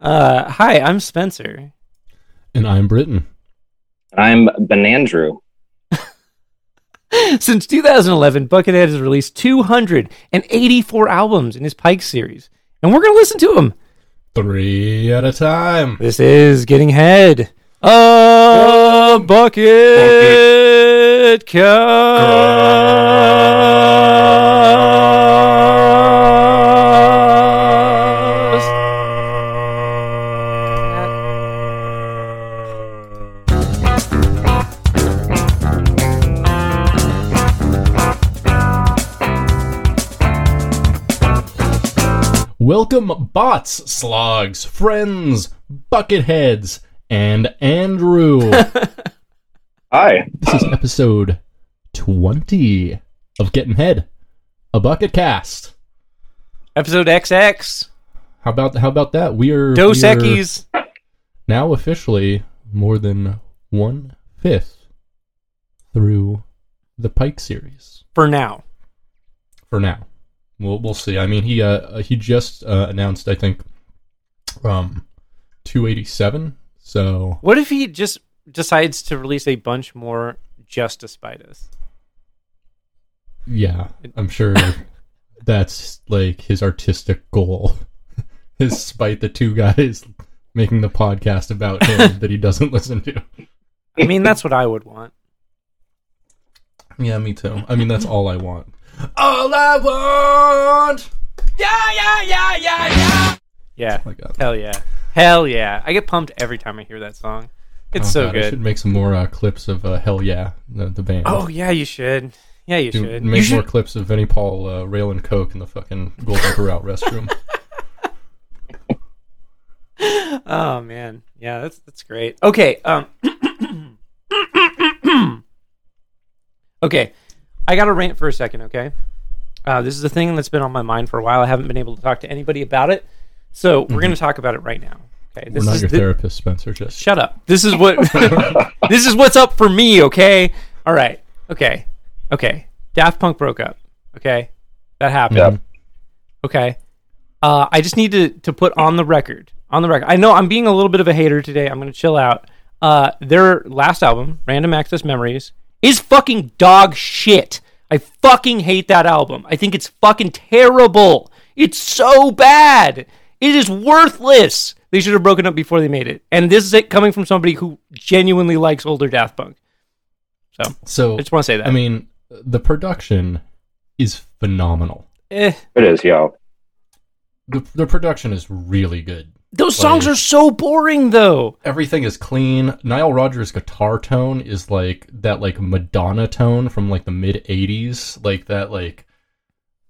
Uh, hi, I'm Spencer. And I'm Britain. I'm Benandrew. Since 2011, Buckethead has released 284 albums in his Pike series, and we're going to listen to them. Three at a time. This is Getting Head. A bucket, cast. Welcome, bots, slogs, friends, bucketheads, and Andrew. Hi. this is episode 20 of Getting Head, a bucket cast. Episode XX. How about how about that? We are Dos we are Equis. now officially more than one fifth through the Pike series. For now. for now. We'll we'll see. I mean, he uh he just uh, announced I think um 287. So What if he just decides to release a bunch more just to spite us? yeah, I'm sure that's like his artistic goal. Is spite the two guys making the podcast about him that he doesn't listen to. I mean, that's what I would want. Yeah, me too. I mean, that's all I want. All I want. Yeah, yeah, yeah, yeah, yeah. Yeah. Oh my God. Hell yeah. Hell yeah. I get pumped every time I hear that song. It's Oh, so God, I should make some more uh, clips of uh, Hell Yeah, the, the band. Oh, yeah, you should. Yeah, you Do- should. make You should. more clips of Vinnie Paul uh, railing coke in the fucking Golden Corral restroom. Oh man, yeah, that's that's great. Okay, um, okay, I got to rant for a second. Okay, uh, this is a thing that's been on my mind for a while. I haven't been able to talk to anybody about it, so we're going to talk about it right now. Okay, We're not is your thi- therapist, Spencer. Just Shut up. This is what this is what's up for me, okay? All right. Okay. Okay. Daft Punk broke up. Okay? That happened. Yep. Okay. Uh, I just need to to put on the record. On the record. I know I'm being a little bit of a hater today. I'm going to chill out. Uh, their last album, Random Access Memories, is fucking dog shit. I fucking hate that album. I think it's fucking terrible. It's so bad. It is worthless. They should have broken up before they made it. And this is it coming from somebody who genuinely likes older Daft Punk. So so. I just want to say that. I mean, the production is phenomenal. eh, It is, yo. The the production is really good. Those songs are so boring, though. Everything is clean. Nile Rodgers' guitar tone is like that, like Madonna tone from like the mid '80s, like that, like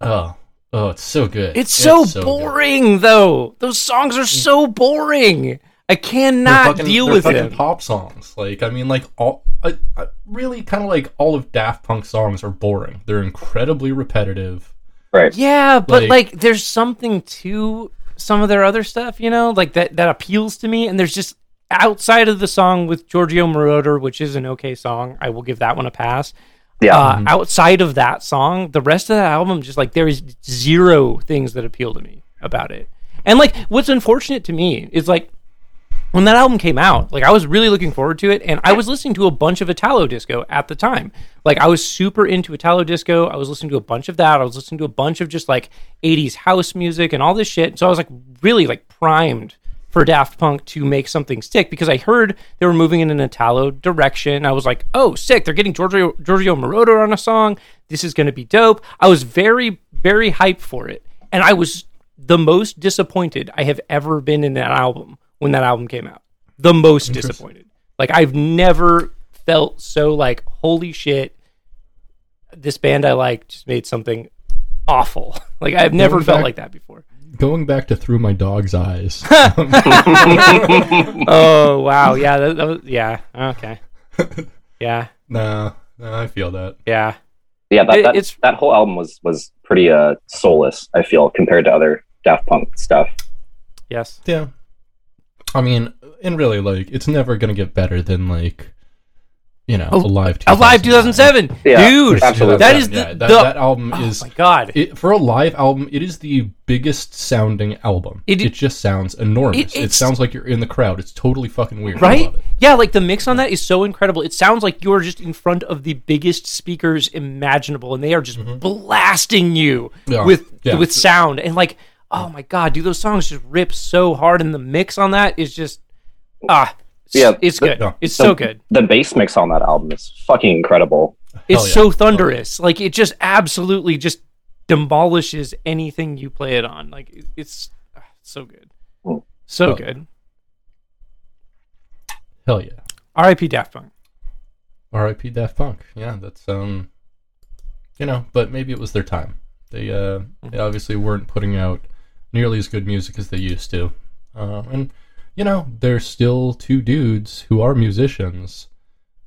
oh, oh, it's so good. It's so, good. boring, though. Those songs are so boring. I cannot fucking- deal with fucking them. pop songs. Like I mean, like all I, I, really kind of like all of Daft Punk songs are boring. They're incredibly repetitive. Right. Yeah, but Like- like, there's something to some of their other stuff, you know, like that that appeals to me. And there's just outside of the song with Giorgio Moroder, which is an okay song, I will give that one a pass. Yeah. Uh, Outside of that song, the rest of the album, just like there is zero things that appeal to me about it. And like, what's unfortunate to me is like when that album came out, like I was really looking forward to it, and I was listening to a bunch of Italo disco at the time. Like I was super into Italo disco. I was listening to a bunch of that. I was listening to a bunch of just like '80s house music and all this shit. So I was like really like primed for Daft Punk to make something stick because I heard they were moving in an Italo direction. I was like, oh, sick! They're getting Giorgio Giorgio Moroder on a song. This is going to be dope. I was very very hyped for it, and I was the most disappointed I have ever been in that album when that album came out. The most disappointed. Like I've never felt so like holy shit. This band I like just made something awful. Like I've never Going felt back- like that before. Going back to Through My Dog's Eyes. oh wow, yeah, that, that was yeah, okay, yeah, nah, nah, I feel that. yeah. Yeah, that, It- that, it's- that whole album was was pretty uh soulless, I feel, compared to other Daft Punk stuff. Yes. Yeah. I mean, and really, like, it's never gonna get better than like you know, Oh, Alive. Alive 2009. 2007, Yeah, dude. absolutely. That is the, Yeah, that, the that album oh is my god. it, for a live album. It is the biggest sounding album. It- It, just sounds enormous. It- It, sounds like you're in the crowd. It's totally fucking weird. Right? Yeah, like the mix on that is so incredible. It sounds like you're just in front of the biggest speakers imaginable, and they are just blasting you Mm-hmm. Yeah. with Yeah. with sound. And like, oh my god, dude, those songs just rip so hard, and the mix on that is just ah, Yeah, it's the- good. yeah. It's The- so good. The bass mix on that album is fucking incredible. It's yeah. so thunderous. Like it just absolutely just demolishes anything you play it on. Like it- it's ah, so good, so Oh. good. Hell yeah. R.I.P. Daft Punk. R.I.P. Daft Punk. Yeah, that's um, you know, but maybe it was their time. They uh, they obviously weren't putting out nearly as good music as they used to, uh, and you know, they're still two dudes who are musicians.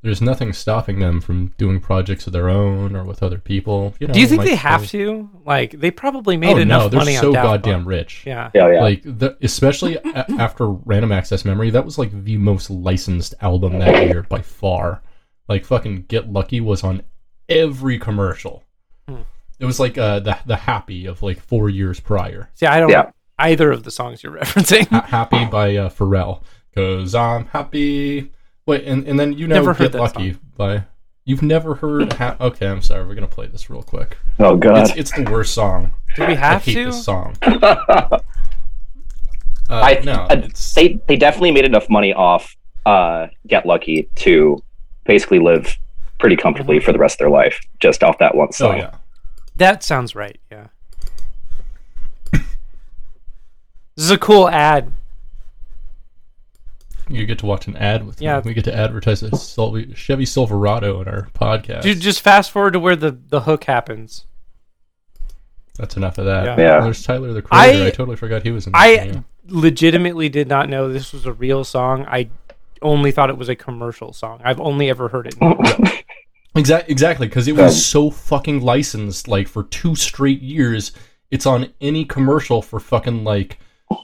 There's nothing stopping them from doing projects of their own or with other people. You know, Do you think might they have still- to? Like they probably made Oh enough no, they're money so on Daft goddamn Punk. rich. Yeah. Yeah, yeah. Like the, especially a- after Random Access Memory, that was like the most licensed album that year by far. Like fucking Get Lucky was on every commercial. Hmm. It was like uh, the the Happy of like four years prior. See, I don't Yeah. know either of the songs you're referencing. Ha- happy by uh, Pharrell, cause I'm happy. Wait, and, and then you know Never heard Get that Lucky by. You've never heard? Ha- okay, I'm sorry. We're gonna play this real quick. oh god. It's it's the worst song. Do we I have hate to? this song. Uh, I, no, I- they they definitely made enough money off uh, Get Lucky to basically live pretty comfortably for the rest of their life just off that one song. yeah. That sounds right. Yeah. this is a cool ad. You get to watch an ad with Yeah. me. We get to advertise a Sil- Chevy Silverado in our podcast. Dude, just fast forward to where the the hook happens. That's enough of that. Yeah. Yeah. There's Tyler the Creator. I, I- totally forgot he was in. That I yeah. legitimately did not know this was a real song. I only thought it was a commercial song. I've only ever heard it. Exactly, exactly, because it was so fucking licensed. Like for two straight years, it's on any commercial for fucking like, uh,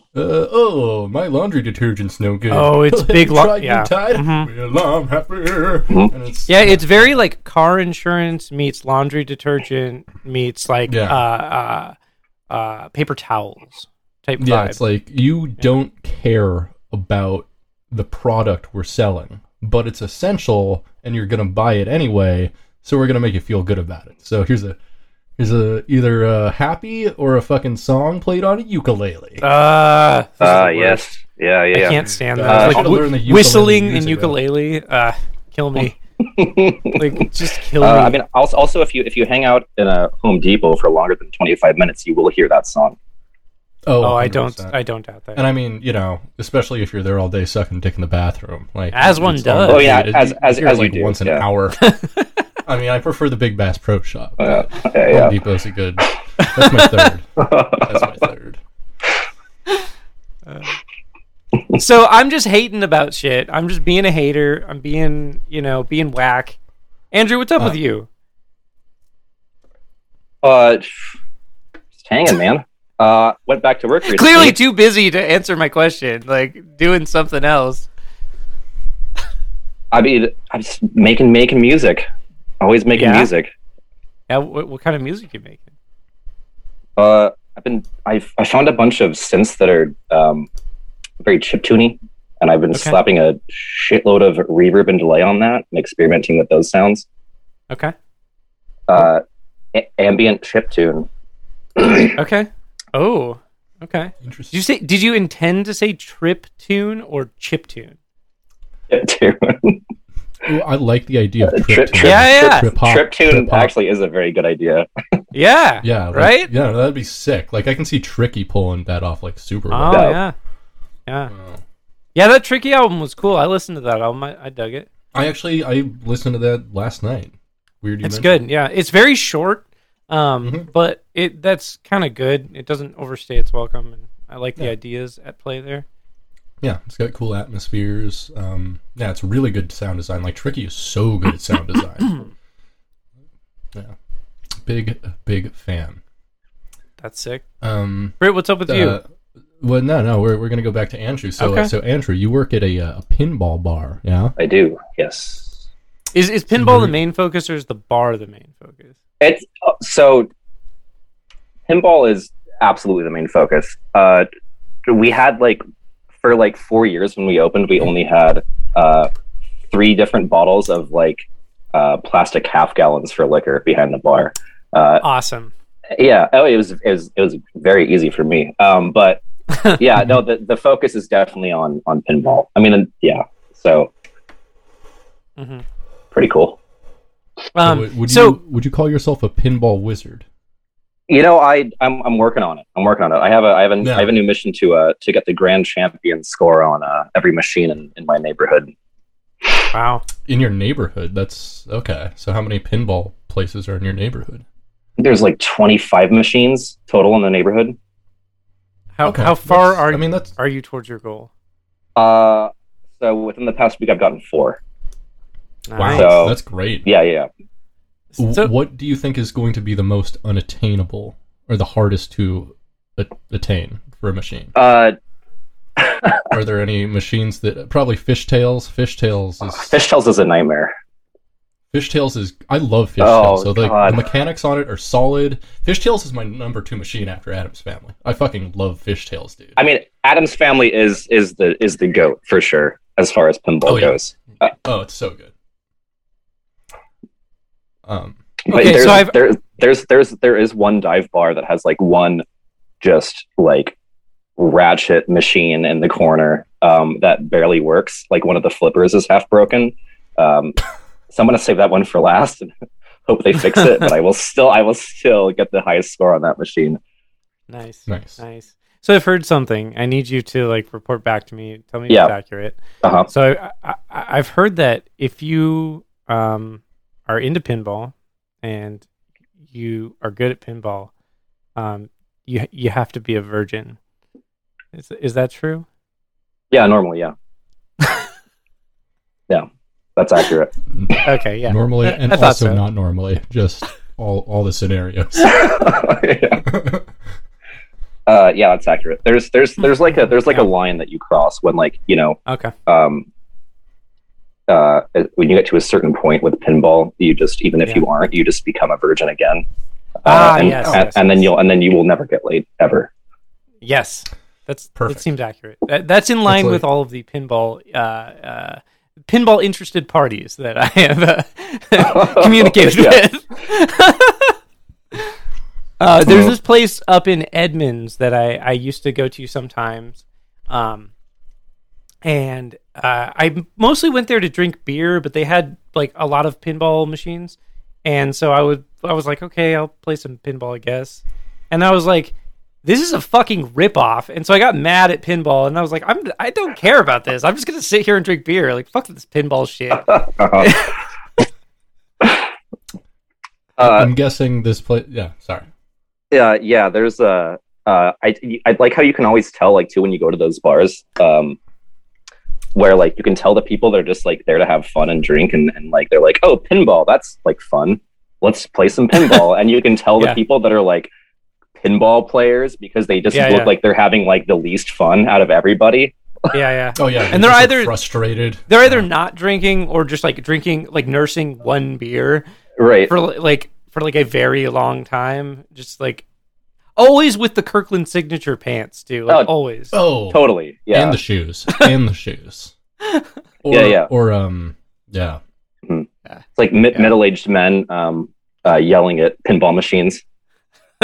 oh, my laundry detergent's no good. Oh, it's big lo- Tried yeah. Me tied. Mhm. Well, I'm happy. It's, Yeah, it's very like car insurance meets laundry detergent meets like Yeah. uh, uh, uh, paper towels type yeah. vibe. It's like you don't care about the product we're selling, but it's essential, and you're gonna buy it anyway. So we're gonna make you feel good about it. So here's a here's a either a happy or a fucking song played on a ukulele. uh, this Uh, yes. Yeah, yeah, I can't stand Uh, that. I like should've the ukulele whistling years and ukulele, uh, kill me. like just kill Uh, me. I mean, also, also, if you if you hang out in a Home Depot for longer than twenty five minutes, you will hear that song. Oh, I don't. I don't doubt that. And I mean, you know, especially if you're there all day sucking dick in the bathroom, like As one does. Oh, yeah, repeat. as- You as- hear as you like do, once an yeah. hour. I mean, I prefer the Big Bass Pro Shop. Uh, but yeah, Home yeah. Depot's a good. That's my third. That's my third. so I'm just hating about shit. I'm just being a hater. I'm being, you know, being whack. Andrew, what's up Uh, with you? Uh, just hanging, man. Uh, went back to work recently. Clearly too busy to answer my question. Like doing something else. I mean, I'm just making making music. Always making Yeah? music. Yeah, what, what kind of music you making? Uh, I've been I've I found a bunch of synths that are um very chiptune and I've been Okay. slapping a shitload of reverb and delay on that and experimenting with those sounds. Okay. Uh, a- ambient chiptune. Okay. Oh. Okay. Did Interesting. you say? Did you intend to say trip tune or chip tune? Chiptune. Ooh, I like the idea of Trip- trip. trip- Yeah, yeah. Trip hop, trip hop. actually is a very good idea. Yeah. Yeah, like- Right. Yeah, that'd be sick. Like I can see Tricky pulling that off like super. Oh well. Yeah. yeah. Yeah. Uh, Yeah. That tricky album was cool. I listened to that album. I, I dug it. I actually I listened to that last night. Weird. You It's mentioned good. Yeah. It's very short. Um, Mhm. but it that's kind of good. It doesn't overstay its welcome, and I like the ideas at play there. Yeah, it's got cool atmospheres. Um, yeah, it's really good sound design. Like Tricky is so good at sound design. yeah, big big fan. That's sick. Um, Britt, what's up with you? uh, well, no, no, we're we're gonna go back to Andrew. So, Okay. so Andrew, you work at a, uh, a pinball bar, yeah? I do. Yes. Is is pinball the Mhm. main focus or is the bar the main focus? It's so pinball is absolutely the main focus. Uh, we had like for like four years when we opened, we only had uh, three different bottles of like uh, plastic half gallons for liquor behind the bar. Uh, Awesome. yeah, oh, it was it was it was very easy for me. Um, but yeah, no, the the focus is definitely on on pinball. I mean, yeah, so hmm pretty cool. Um, would, would so you would you call yourself a pinball wizard? You know, I I'm I'm working on it. I'm working on it. I have a I have a, Yeah. I have a new mission to uh to get the grand champion score on uh, every machine in, in my neighborhood. wow. In your neighborhood, that's okay. So how many pinball places are in your neighborhood? There's like 25 machines total in the neighborhood. How Okay, how far that's- are I mean, that's are you towards your goal? Uh, so within the past week, I've gotten four. Wow. So- that's great. Yeah, yeah. So- what do you think is going to be the most unattainable or the hardest to a- attain for a machine? Uh, Are there any machines that probably Fish Tales? Fishtails is Fish Tales is a nightmare. Fish Tales is I love Fish Tales. Oh, so like God. the mechanics on it are solid. Fish Tales is my number two machine after Addams Family. I fucking love Fish Tales, dude. I mean, Addams Family is is the is the goat for sure as far as pinball Oh, yeah. goes. oh, it's so good. Um, But Okay, there's, so I've- there, there's there's there is one dive bar that has like one just like ratchet machine in the corner um, that barely works. Like one of the flippers is half broken. Um, so I'm gonna save that one for last and hope they fix it. but I will still I will still get the highest score on that machine. Nice. nice. Nice. So I've heard something. I need you to like report back to me. Tell me if it's accurate. Uh huh. So I, I, I've heard that if you um, are into pinball and you are good at pinball, um, you you have to be a virgin. Is is that true? Yeah, normally, yeah, yeah, that's accurate. Okay, yeah. Normally and I also so. not normally. Just all all the scenarios. yeah. Uh, yeah, that's accurate. There's there's there's like a there's like Yeah. a line that you cross when like you know Okay. um, uh, when you get to a certain point with pinball, you just even if Yeah. you aren't, you just become a virgin again. Uh, Ah, and, yes, and, yes, and then you'll and then you will never get laid ever. Yes, that's Perfect. That seems accurate. That, that's in line like- with all of the pinball uh, uh, pinball interested parties that I have uh, communicated Yeah. with. uh, there's this place up in Edmonds that I, I used to go to sometimes, um, and uh, I mostly went there to drink beer, but they had like a lot of pinball machines, and so I would I was like, okay, I'll play some pinball, I guess, and I was like this is a fucking ripoff. And so I got mad at pinball and I was like, I'm I don't care about this. I'm just gonna sit here and drink beer. Like fuck this pinball shit. Uh, I'm guessing this place. Yeah, sorry. yeah, yeah. There's a. Uh, I I like how you can always tell like too when you go to those bars, um, where like you can tell the people they're just like there to have fun and drink and, and like they're like, oh, pinball, that's like fun. Let's play some pinball, and you can tell the Yeah. people that are like pinball players because they just Yeah, look yeah. like they're having like the least fun out of everybody. yeah, yeah. Oh yeah, And they're either- frustrated. They're either not drinking or just like drinking like nursing one beer Right. for like for like a very long time. Just like always with the Kirkland signature pants too. Like Oh, always. Oh, Totally. Yeah. and the shoes, and the shoes. Or, Yeah, yeah. Or um, yeah. It's like mi- Yeah. middle-aged men um, uh, yelling at pinball machines.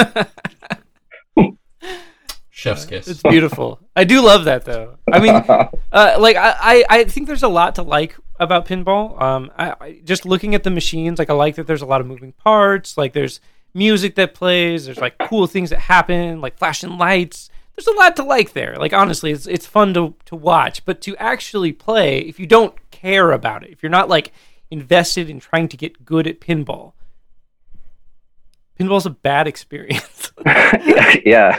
Chef's kiss. It's beautiful. I do love that though. I mean, uh, like I, I, I think there's a lot to like about pinball. Um, I, I just looking at the machines, like I like that there's a lot of moving parts. Like there's music that plays. There's like cool things that happen, like flashing lights. There's a lot to like there. Like honestly, it's it's fun to to watch, but to actually play, if you don't care about it, if you're not like invested in trying to get good at pinball, pinball's a bad experience. yeah,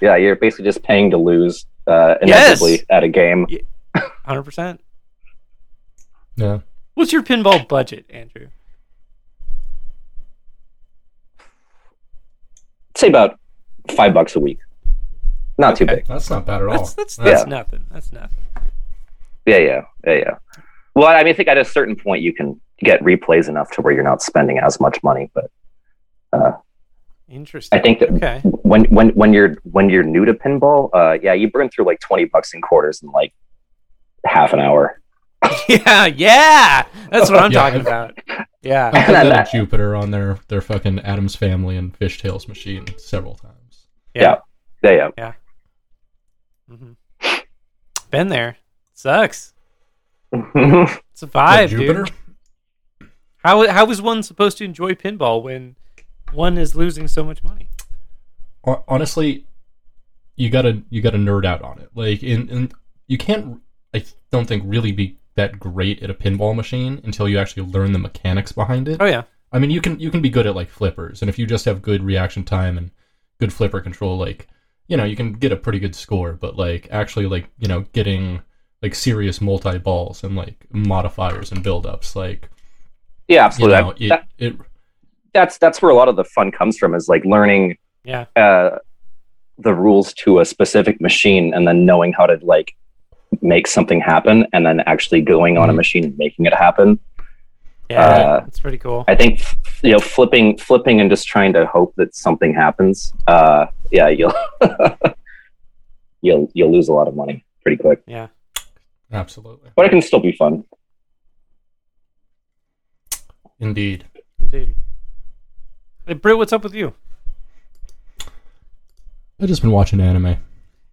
yeah. You're basically just paying to lose uh, inevitably Yes. at a game. Hundred percent. yeah. What's your pinball budget, Andrew? Say about five bucks a week. Not too big. That's not bad at all. That's that's that's Yeah. nothing. That's nothing. Yeah, yeah, yeah, yeah. Well, I mean, I think at a certain point you can get replays enough to where you're not spending as much money. But uh, Interesting. I think that Okay. when when when you're when you're new to pinball, uh, yeah, you burn through like twenty bucks in quarters in like half an hour. yeah, yeah. That's what I'm Yeah, talking I've- about. Yeah. I put And that that- at Jupiter on their their fucking Addams Family and Fish Tales machine several times. Yeah, yeah. yeah mm-hmm Been there. Sucks. yeah. It's a vibe, Jupiter? dude. How how is one supposed to enjoy pinball when one is losing so much money? Honestly, you gotta you gotta nerd out on it. Like in, in you can't I don't think really be that great at a pinball machine until you actually learn the mechanics behind it. Oh yeah. I mean, you can you can be good at like flippers, and if you just have good reaction time and good flipper control, like you know, you can get a pretty good score. But like actually, like you know, getting like serious multi balls and like modifiers and build-ups, like yeah, you absolutely. know, it, that, it that's that's where a lot of the fun comes from is like learning Yeah. uh, the rules to a specific machine and then knowing how to like make something happen and then actually going on a Mhm. machine and making it happen. Yeah. Uh, that's pretty cool. I think f- you know flipping flipping and just trying to hope that something happens. Uh, yeah, you'll you'll you'll lose a lot of money pretty quick, Yeah. absolutely, but it can still be fun. indeed. Indeed. Hey, Britt, what's up with you? I've just been watching anime.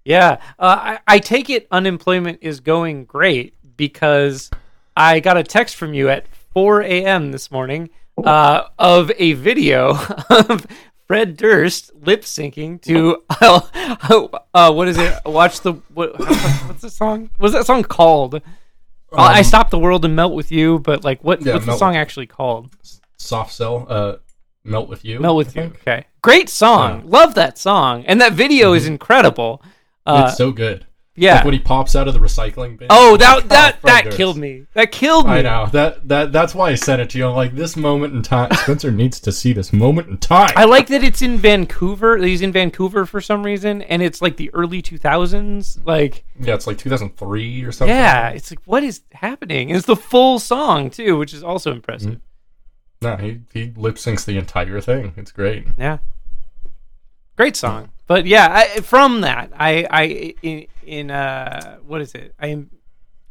Yeah, uh, I, I take it unemployment is going great because I got a text from you at 4 a.m. this morning uh, of a video of Fred Durst lip syncing to uh, what is it? Watch the what, what's the song? What's that song called? Uh, I Um, stop the world and melt with you, but like what? Yeah, what's the song actually called? Soft Cell, uh, Melt with You. Melt with you. Okay, great song. Love that song, and that video is incredible. Uh, Mm-hmm. it's so good. yeah. Like when he pops out of the recycling bin. Oh, that like, that oh, that Durst. killed me. That killed me. I know that that that's why I sent it to you. I'm like, this moment in time, Spencer needs to see this moment in time. I like that it's in Vancouver. He's in Vancouver for some reason, and it's like the early 2000s. Like, yeah, it's like 2003 or something. yeah, it's like what is happening? It's the full song too, which is also impressive. no, he he lip syncs the entire thing. It's great. Yeah, great song. But yeah, I, from that, I I in, in uh what is it? I am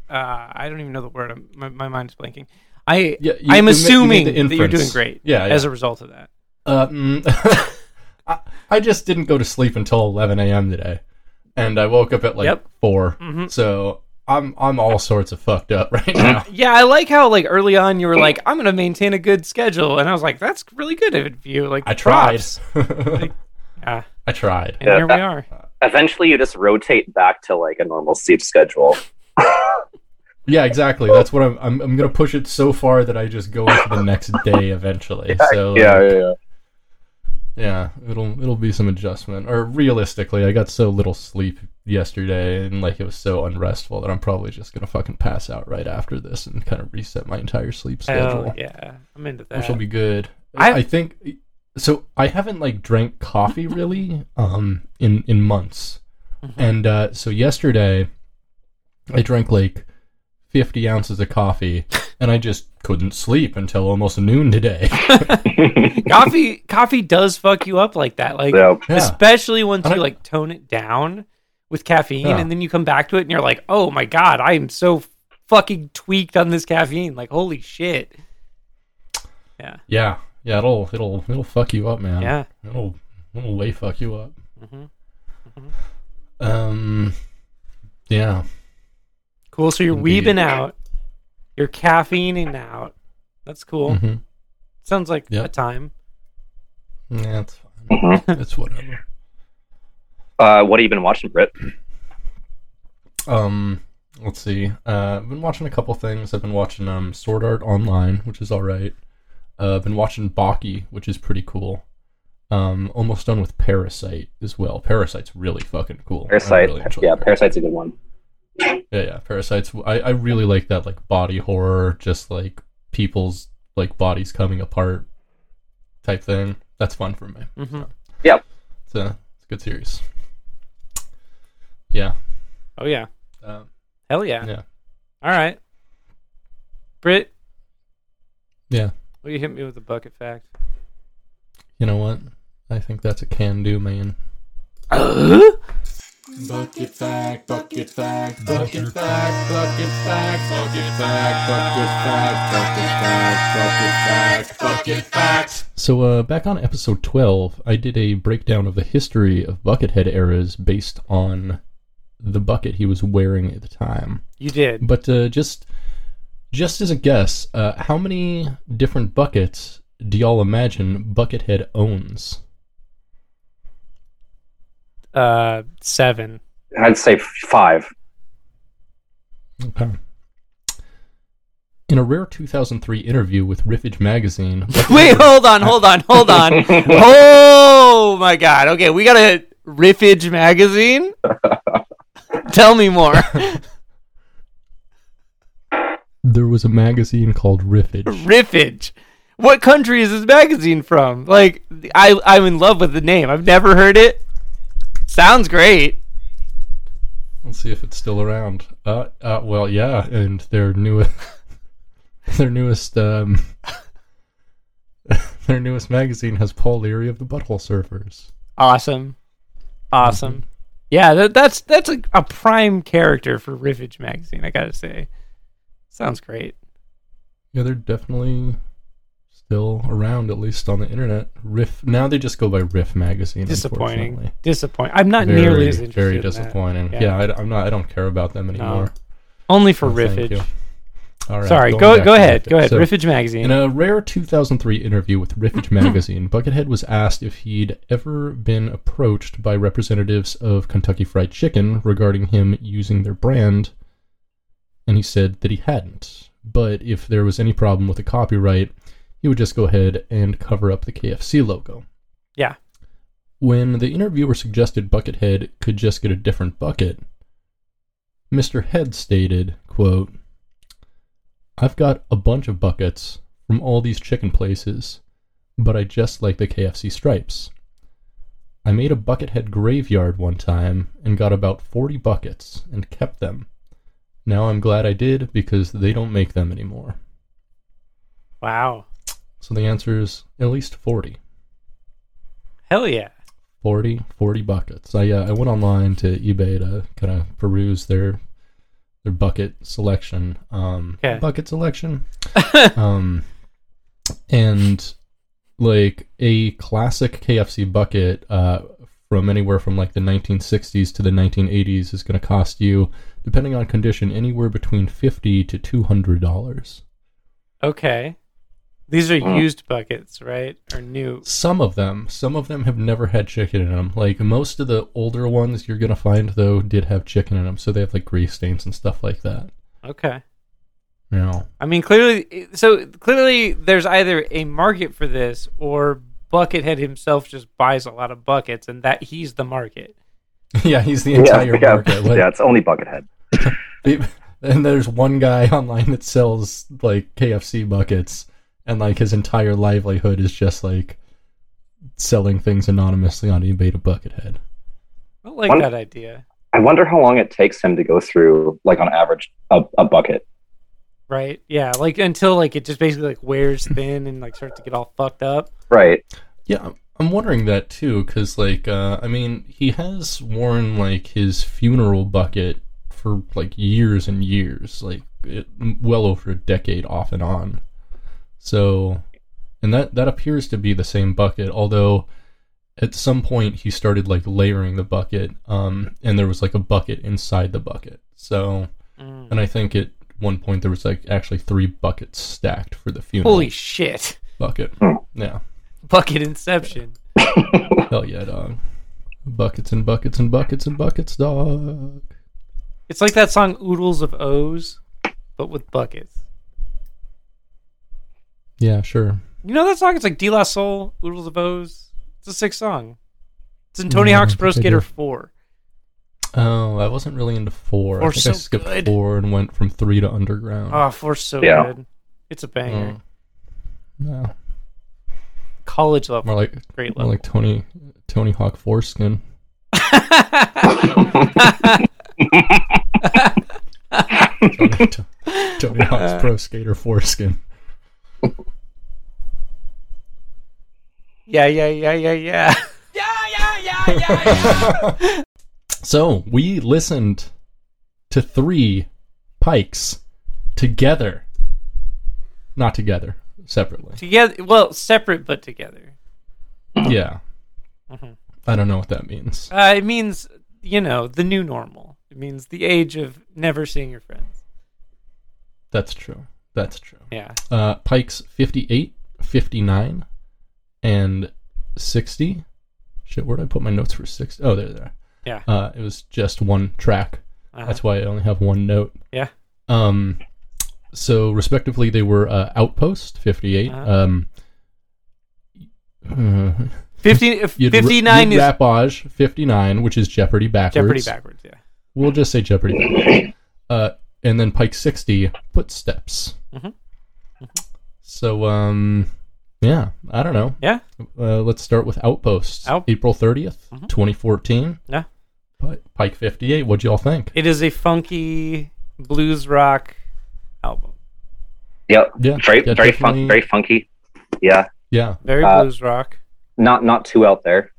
uh I don't even know the word. I'm, my my mind's blanking. I Yeah, you- I'm you ma- you assuming that you're doing great. Yeah, yeah. as a result of that. Uh, mm, I, I just didn't go to sleep until 11 a.m. today, and I woke up at like Yep. 4 Mhm. So I'm I'm all sorts of fucked up right now. Yeah, I like how like early on you were like, I'm gonna maintain a good schedule, and I was like, that's really good of you. Like I tried. props. Yeah, I tried. and Yeah, here we are. Eventually, you just rotate back to like a normal sleep schedule. Yeah, exactly. That's what I'm. I'm. I'm gonna push it so far that I just go into the next day eventually. So like, yeah, yeah, yeah. yeah, it'll it'll be some adjustment. Or realistically, I got so little sleep yesterday, and like it was so unrestful that I'm probably just gonna fucking pass out right after this and kind of reset my entire sleep schedule, Hell yeah, I'm into that. which will be good. I- I, think. So I haven't like drank coffee really um in in months, Mhm. and uh, so yesterday I drank like 50 ounces of coffee, and I just couldn't sleep until almost noon today. coffee coffee does fuck you up like that. Like So, Yeah. especially once And you like tone it down with caffeine, Yeah. and then you come back to it, and you're like, oh my god, I am so fucking tweaked on this caffeine. Like holy shit. Yeah. Yeah, yeah, it'll it'll it'll fuck you up, man. Yeah. it'll it'll way fuck you up. Mm-hmm. Um, yeah, Cool. So you're Indeed. weebing out. You're caffeining out. That's cool. Mhm. Sounds like Yep. a time. yeah, it's fine. mhm. it's whatever. uh, what have you been watching, Britt? Um, let's see. Uh, I've been watching a couple things. I've been watching um Sword Art Online, which is all right. Uh, I've been watching Baki, which is pretty cool. Um, almost done with Parasite as well. Parasite's really fucking cool. I Parasite. really yeah, Parasite. Parasite's a good one. Yeah, yeah, Parasites. I, I really like that like body horror, just like people's like bodies coming apart type thing. That's fun for me. hmm Yep. It's a it's a good series. Yeah. Oh yeah. Um, Hell yeah. yeah. All right. Brit. Yeah. Will you hit me with a bucket fact? You know what? I think that's a can do, man. Bucket fact, bucket fact, bucket fact, bucket fact, bucket fact, bucket fact, bucket fact, bucket fact, bucket fact. So, uh, back on episode 12, I did a breakdown of the history of Buckethead eras based on the bucket he was wearing at the time. You did. But uh, just just as a guess, uh, how many different buckets do y'all imagine Buckethead owns? Uh, seven. I'd say five. Okay. In a rare 2003 interview with Riffage magazine, Wait, hold on, hold on, hold on. oh my god. Okay, we got a Riffage magazine. Tell me more. There was a magazine called Riffage. Riffage. What country is this magazine from? Like, I I'm in love with the name. I've never heard it. Sounds great. Let's see if it's still around. Uh, uh well, yeah, and their newest, their newest, um, their newest magazine has Paul Leary of the Butthole Surfers. Awesome. Awesome. Yeah, that, that's that's a, a prime character for Riffage magazine. I gotta say, sounds great. Yeah, they're definitely still around, at least on the internet. Riff now they just go by Riff magazine. Disappointing. Disappointing. I'm not Very, nearly as interested. very disappointing. Yeah. Yeah, I, am not. I don't care about them anymore. Only for Oh, Riffage. you. All right, Sorry, go go ahead. Riffage. Go ahead. So- Riffage magazine. In a rare 2003 interview with Riffage magazine, Buckethead was asked if he'd ever been approached by representatives of Kentucky Fried Chicken regarding him using their brand, and he said that he hadn't. But if there was any problem with the copyright, he would just go ahead and cover up the KFC logo. Yeah. When the interviewer suggested Buckethead could just get a different bucket, Mr. Head stated, quote, I've got a bunch of buckets from all these chicken places, but I just like the KFC stripes. I made a Buckethead graveyard one time and got about 40 buckets and kept them. Now I'm glad I did because they don't make them anymore. wow. So the answer is at least 40. Hell yeah. 40, 40 buckets. I uh, I went online to eBay to kind of peruse their their bucket selection. Um, Okay. bucket selection. um, and like a classic KFC bucket uh, from anywhere from like the 1960s to the 1980s is going to cost you, depending on condition, anywhere between 50 to 200 dollars. Okay. These are Hmm. used buckets, right? Or new? Some of them, some of them have never had chicken in them. Like most of the older ones you're gonna find though did have chicken in them, so they have like grease stains and stuff like that. Okay. Yeah. I mean, clearly, so clearly, there's either a market for this, or Buckethead himself just buys a lot of buckets, and that he's the market. yeah, he's the Yeah, entire yeah, market. Like, yeah, it's only Buckethead. and there's one guy online that sells like KFC buckets, and like his entire livelihood is just like selling things anonymously on eBay to Buckethead. I like One- that idea, I wonder how long it takes him to go through, like on average, a, a bucket. right? Yeah, like until like it just basically like wears thin and like starts to get all fucked up. Right. Yeah, I'm- I'm wondering that too, because like, uh, I mean, he has worn like his funeral bucket for like years and years, like it, well over a decade off and on. So, and that that appears to be the same bucket, although at some point he started like layering the bucket, um, and there was like a bucket inside the bucket. So, Mm. and I think at one point there was like actually three buckets stacked for the funeral Holy shit! bucket. Hmm. Yeah. Bucket Inception. Hell yeah, dog. Buckets and buckets and buckets and buckets, dog. It's like that song "Oodles of O's," but with buckets. Yeah, sure. You know that song? It's like De La Soul, Oodles of O's. It's a sick song. It's in Tony No, Hawk's Pro Skater 4. Oh, I wasn't really into four. I Four's think I so skipped good. four and went from three to underground. Oh, four's so Yeah. good. It's a banger. Oh. No, College level. more like Great more like Tony Tony Hawk Four foreskin. Tony, Tony Hawk's Pro Skater foreskin. Yeah, yeah, yeah, yeah, yeah. yeah, yeah, yeah, yeah, yeah. So we listened to three pikes together. Not together, separately. together, well, separate but together. Yeah. Mhm. I don't know what that means. Uh, it means you know the new normal. It means the age of never seeing your friends. That's true. That's true. Yeah. Uh, pikes 58, 59, and 60. Shit, where did I put my notes for 60? Oh, there, there. Yeah. Uh, it was just one track. Uh-huh. That's why I only have one note. Yeah. Um, so respectively, they were uh, Outpost 58. Uh-huh. Um, uh, 50, you'd r- 59 you'd is Rapage 59, which is Jeopardy backwards. Jeopardy backwards. Yeah. We'll just say Jeopardy. Uh, and then Pike 60, Footsteps. Mhm. So, um, yeah, I don't know. Yeah. Uh, let's start with Outpost. Out- April 30th, Mhm. 2014. Yeah. Pike 58, what'd y'all think? It is a funky blues rock album. Yep. Yeah, Very yeah, very definitely- fun, very funky. Yeah. Yeah. Very Uh, blues rock. Not not too out there.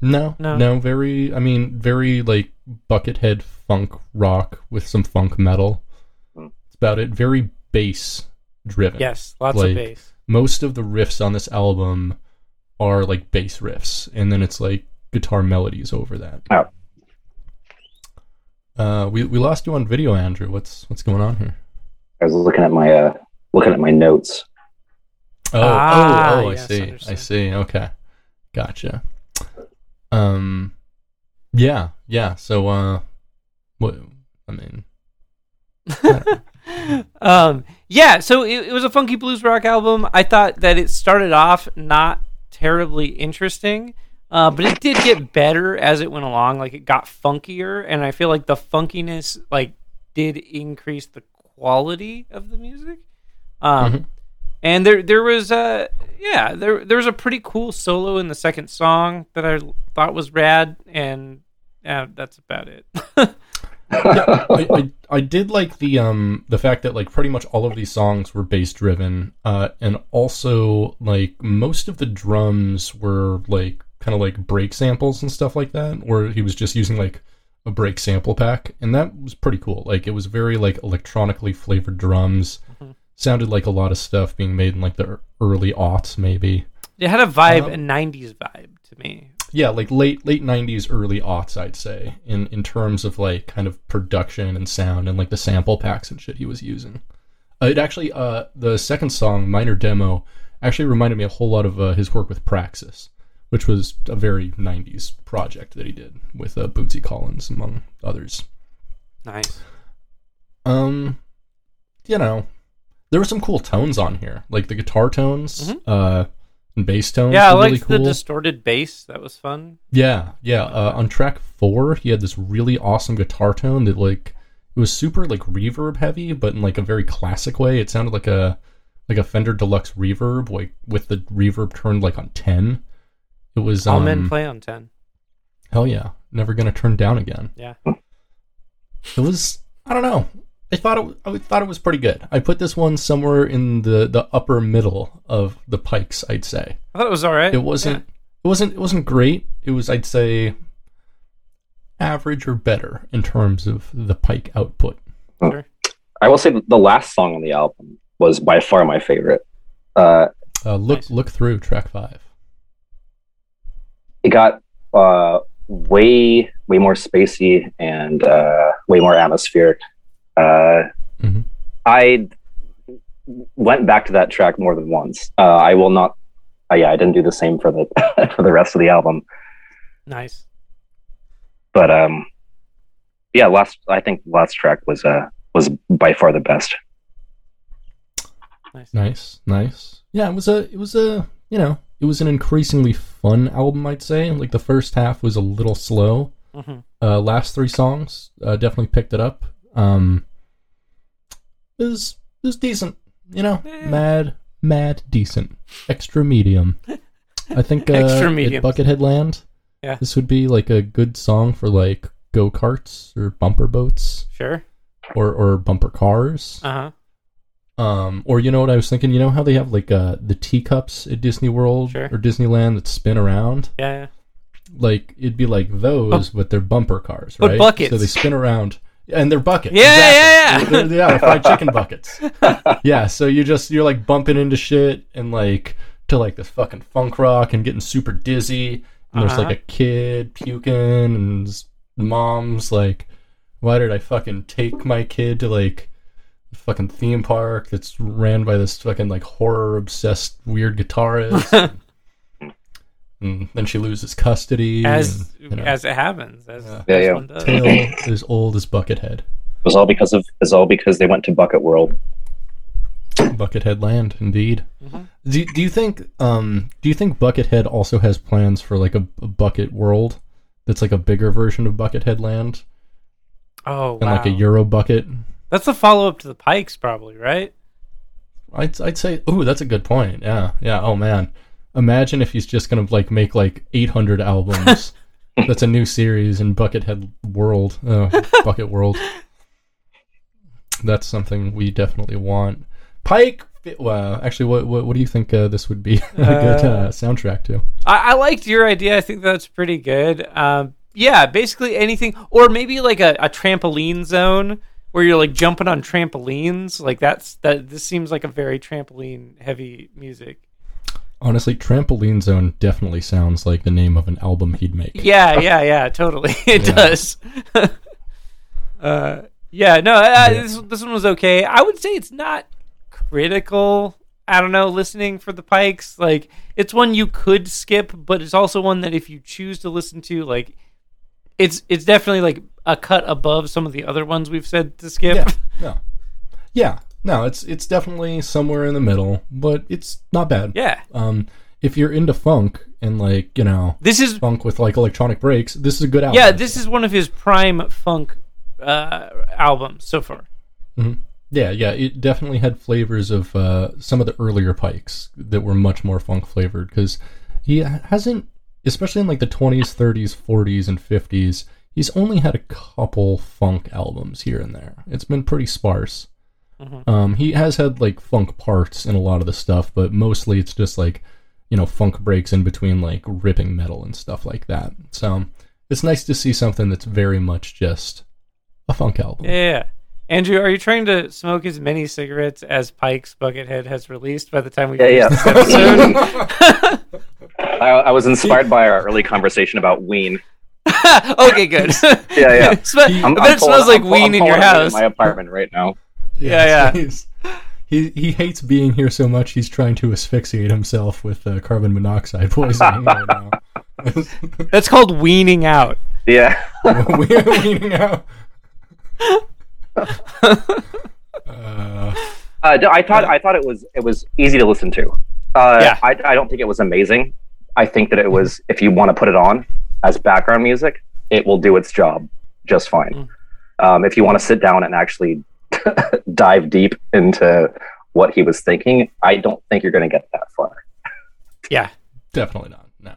No, No. no, very, I mean, very like buckethead funk rock with some funk metal. That's about it. Very bass driven. Yes, lots like- of bass. Most of the riffs on this album are like bass riffs, and then it's like guitar melodies over that. Oh. Uh, we we lost you on video, Andrew. What's what's going on here? I was looking at my uh looking at my notes. Oh, Ah, oh, oh! I yes, see. I understood. see. Okay, gotcha. Um, yeah, yeah. So, uh, what? I mean, um, yeah, so it, it was a funky blues rock album. I thought that it started off not terribly interesting, uh, but it did get better as it went along. Like it got funkier, and I feel like the funkiness like did increase the quality of the music. Um, Mhm. And there there was a yeah there there was a pretty cool solo in the second song that I thought was rad, and yeah, that's about it. I, I I did like the um the fact that like pretty much all of these songs were bass driven, uh, and also like most of the drums were like kind of like break samples and stuff like that, where he was just using like a break sample pack, and that was pretty cool. Like it was very like electronically flavored drums. Mhm. Sounded like a lot of stuff being made in like the early aughts, maybe. It had a vibe, Um, a '90s vibe to me. Yeah, like late late nineties, early aughts, I'd say, in in terms of like kind of production and sound and like the sample packs and shit he was using. Uh, it actually, uh, the second song, Minor Demo, actually reminded me a whole lot of uh, his work with Praxis, which was a very '90s project that he did with uh, Bootsy Collins, among others. Nice. Um, you know, there were some cool tones on here, like the guitar tones, Mhm. uh, and bass tones. Yeah, I liked really cool. the distorted bass. That was fun. Yeah, yeah. Uh, on track four, he had this really awesome guitar tone that like it was super like reverb heavy, but in like a very classic way. It sounded like a like a Fender Deluxe reverb, like with the reverb turned like on ten. It was All um, men play on ten. hell yeah, never gonna turn down again. Yeah. It was I don't know. I thought it I thought it was pretty good. I put this one somewhere in the the upper middle of the pikes. I'd say I thought it was all right. it wasn't it wasn't it wasn't great it was i'd say average or better in terms of the pike output I will say the last song on the album was by far my favorite. Uh, uh, look Nice. look through track five it got uh, way way more spacey and uh, way more atmospheric. Uh, Mhm. I went back to that track more than once. Uh, I will not. Uh, yeah, I didn't do the same for the for the rest of the album. nice. But um, yeah, last I think last track was uh was by far the best. Nice. nice nice yeah it was a it was a you know it was an increasingly fun album i'd say like the first half was a little slow hmm uh last three songs uh, definitely picked it up um it was it was decent you know Eh. mad mad decent extra medium i think uh, Extra medium. buckethead land Yeah. this would be like a good song for like go-karts or bumper boats Sure. or or bumper cars Uh huh. Um, or you know what I was thinking? You know how they have like uh, the teacups at Disney World Sure. or Disneyland that spin around? Yeah, yeah. Like it'd be like those, but they're bumper cars, right? But buckets. So they spin around, and they're buckets. Yeah, exactly. yeah, yeah. They're, yeah, fried chicken buckets. yeah, so you just you're like bumping into shit and like to like this fucking funk rock and getting super dizzy. And there's Uh-huh. like a kid puking and mom's like, "Why did I fucking take my kid to like fucking theme park that's ran by this fucking like horror obsessed weird guitarist?" and then she loses custody. As and, you know, as it happens, as Yeah. Yeah, this yeah. one does. tale as old as Buckethead. It was all because of it's all because they went to Bucket World. Buckethead Land, indeed. Mhm. Do, do you think um do you think Buckethead also has plans for like a, a Bucket World that's like a bigger version of Buckethead Land Oh and wow, like a Euro Bucket? that's the follow up to the Pikes, probably right? I'd I'd say oh that's a good point. Yeah yeah oh man, imagine if he's just gonna like make like 800 albums. that's a new series in Buckethead World, uh, Bucket World. That's something we definitely want. Pike. Well, actually, what what, what do you think uh, this would be a good Uh, uh, soundtrack to? I, I liked your idea. I think that's pretty good. Um, yeah, basically anything, or maybe like a, a trampoline zone where you're like jumping on trampolines. Like that's that. This seems like a very trampoline heavy music. Honestly, Trampoline Zone definitely sounds like the name of an album he'd make. Yeah, yeah, yeah. Totally, it Yeah. does. uh, yeah, no, uh, Yeah. this this one was okay. I would say it's not critical. I don't know, listening for the Pikes, like it's one you could skip, but it's also one that if you choose to listen to, like it's it's definitely like a cut above some of the other ones we've said to skip. Yeah, no, yeah, no. It's it's definitely somewhere in the middle, but it's not bad. Yeah. Um, if you're into funk and like you know This is funk with like electronic breaks, this is a good album. yeah, this is one of his prime funk uh albums so far. Yeah, yeah, it definitely had flavors of uh, some of the earlier Pikes that were much more funk flavored because he hasn't, especially in like the 20s, 30s, 40s, and 50s, he's only had a couple funk albums here and there. It's been pretty sparse. Mhm. Um, he has had like funk parts in a lot of the stuff, but mostly it's just like, you know, funk breaks in between like ripping metal and stuff like that. So it's nice to see something that's very much just a funk album. Yeah, yeah, yeah. Andrew, are you trying to smoke as many cigarettes as Pike's Buckethead has released by the time we Yeah, finish yeah. this episode? I, I was inspired by our early conversation about Ween. okay, good. Yeah, yeah. Sm- I I'm, I'm it smells like I'm pull- in your house. In my apartment right now. Yeah, yeah. he's- He, he hates being here so much he's trying to asphyxiate himself with uh, carbon monoxide poisoning right now. That's called weaning out. Yeah. We're weaning out. Uh, Uh, no, I thought I thought it was it was easy to listen to. Uh, Yeah. I, I don't think it was amazing. I think that it was if you want to put it on as background music, it will do its job just fine. Mm. Um, if you want to sit down and actually dive deep into what he was thinking, I don't think you're going to get that far. Yeah. definitely not. No.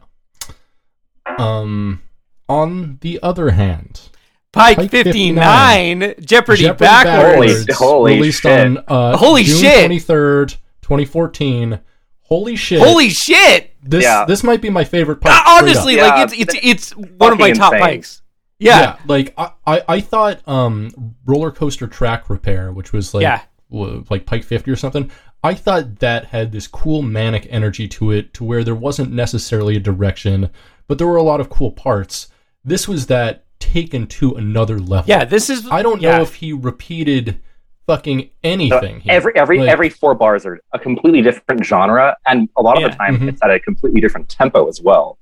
Um. On the other hand, Pike, Pike 59, Jeopardy, Jeopardy backwards. Holy- holy released shit. on uh, Holy June shit. twenty third, twenty fourteen. Holy shit! Holy shit! this Yeah. this might be my favorite Pike. Uh, honestly, Yeah, like it's it's it's one of my top insane. pikes. Yeah. like I, I, I thought um roller coaster track repair, which was like Yeah. w- like Pike fifty or something. I thought that had this cool manic energy to it, to where there wasn't necessarily a direction, but there were a lot of cool parts. This was that taken to another level. Yeah, this is I don't yeah. know if he repeated fucking anything. here. Every every Like, every four bars are a completely different genre, and a lot of Yeah. the time Mhm. it's at a completely different tempo as well.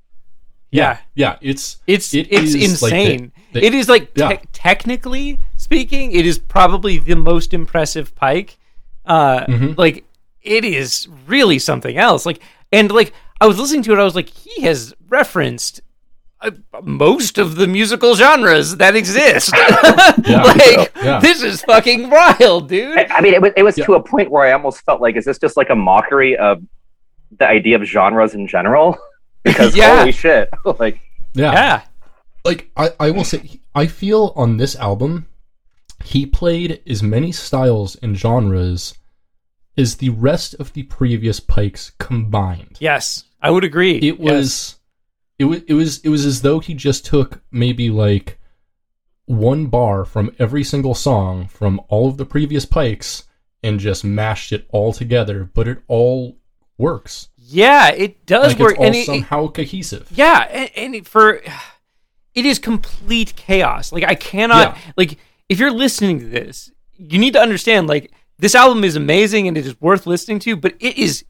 Yeah, yeah, it's It's It it's is like the- insane. the- it is like Yeah. te- technically speaking, it is probably the most impressive pike. Uh, Mhm. like it is really something else. Like and like I was listening to it, I was like, he has referenced. Uh, most of the musical genres that exist, like Yeah. this is fucking wild, dude. I, I mean, it was it was Yeah. to a point where I almost felt like, is this just like a mockery of the idea of genres in general? Because Yeah. holy shit, like yeah. yeah, like I, I will say I feel on this album he played as many styles and genres as the rest of the previous pikes combined. Yes, I would agree. It was it was it was it was as though he just took maybe like one bar from every single song from all of the previous pikes and just mashed it all together, but it all works. Yeah, it does like work. and it- it- somehow cohesive. Yeah, and, and it- for it is complete chaos. Like I cannot Yeah. like if you're listening to this, you need to understand like this album is amazing and it is worth listening to, but it is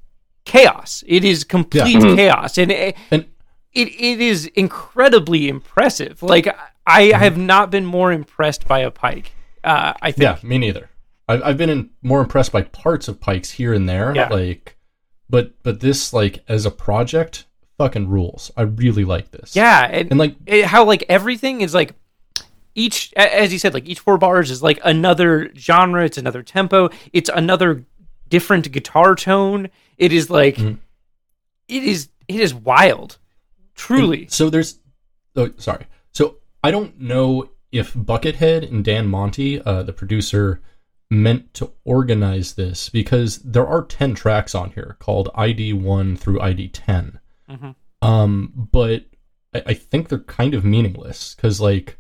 chaos. It is complete Mhm. chaos, and it, And it it is incredibly impressive. Like I Mm-hmm. have not been more impressed by a Pike. Uh, I think. yeah, me neither. I've I've been in, more impressed by parts of Pikes here and there, Yeah. like, but but this like as a project fucking rules. I really like this. Yeah, and, and like it- how like everything is like each as you said like each four bars is like another genre it's another tempo it's another different guitar tone it is like Mhm. it is it is wild truly And so there's, oh, sorry. So I don't know if Buckethead and Dan Monti, uh, the producer, meant to organize this because there are 10 tracks on here called ID1 through ID10. Mhm. Um, but I, I think they're kind of meaningless because, like,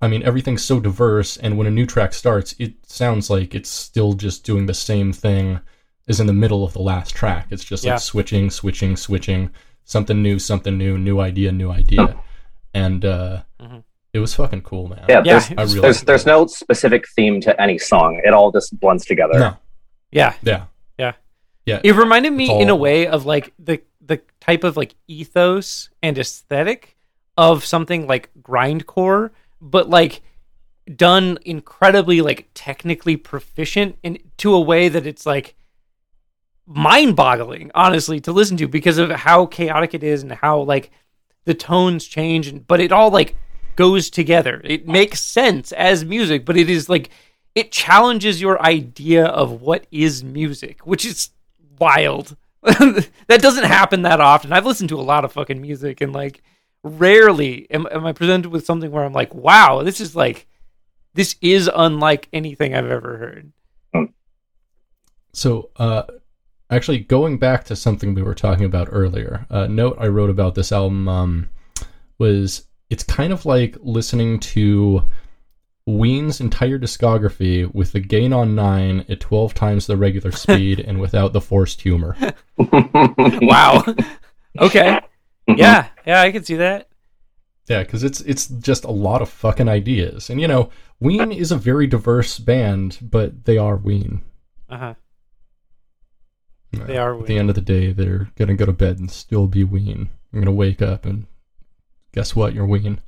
I mean, everything's so diverse, and when a new track starts, it sounds like it's still just doing the same thing as in the middle of the last track. It's just Yeah. like switching, switching, switching, something new, something new, new idea, new idea, and uh. It was fucking cool, man. Yeah, Yeah, there's, I really there's there's no specific theme to any song. It all just blends together. no, yeah yeah, Yeah. yeah. it reminded me It's in a way of like the the type of like ethos and aesthetic of something like grindcore but like done incredibly like technically proficient in to a way that it's like mind-boggling honestly to listen to because of how chaotic it is and how like the tones change and but it all like goes together. It makes sense as music but it is like it challenges your idea of what is music which is wild. That doesn't happen that often. I've listened to a lot of fucking music and like rarely am, am i presented with something where i'm like wow this is like this is unlike anything i've ever heard. So, uh, actually, going back to something we were talking about earlier, a note I wrote about this album um, was it's kind of like listening to Ween's entire discography with the gain on nine at 12 times the regular speed and without the forced humor. wow. Okay. Yeah. Yeah i can see that. Yeah, because it's it's just a lot of fucking ideas, and you know, Ween is a very diverse band, but they are Ween. uh-huh. They are At the end of the day, they're gonna go to bed and still be Ween. I'm gonna wake up and guess what? You're Ween.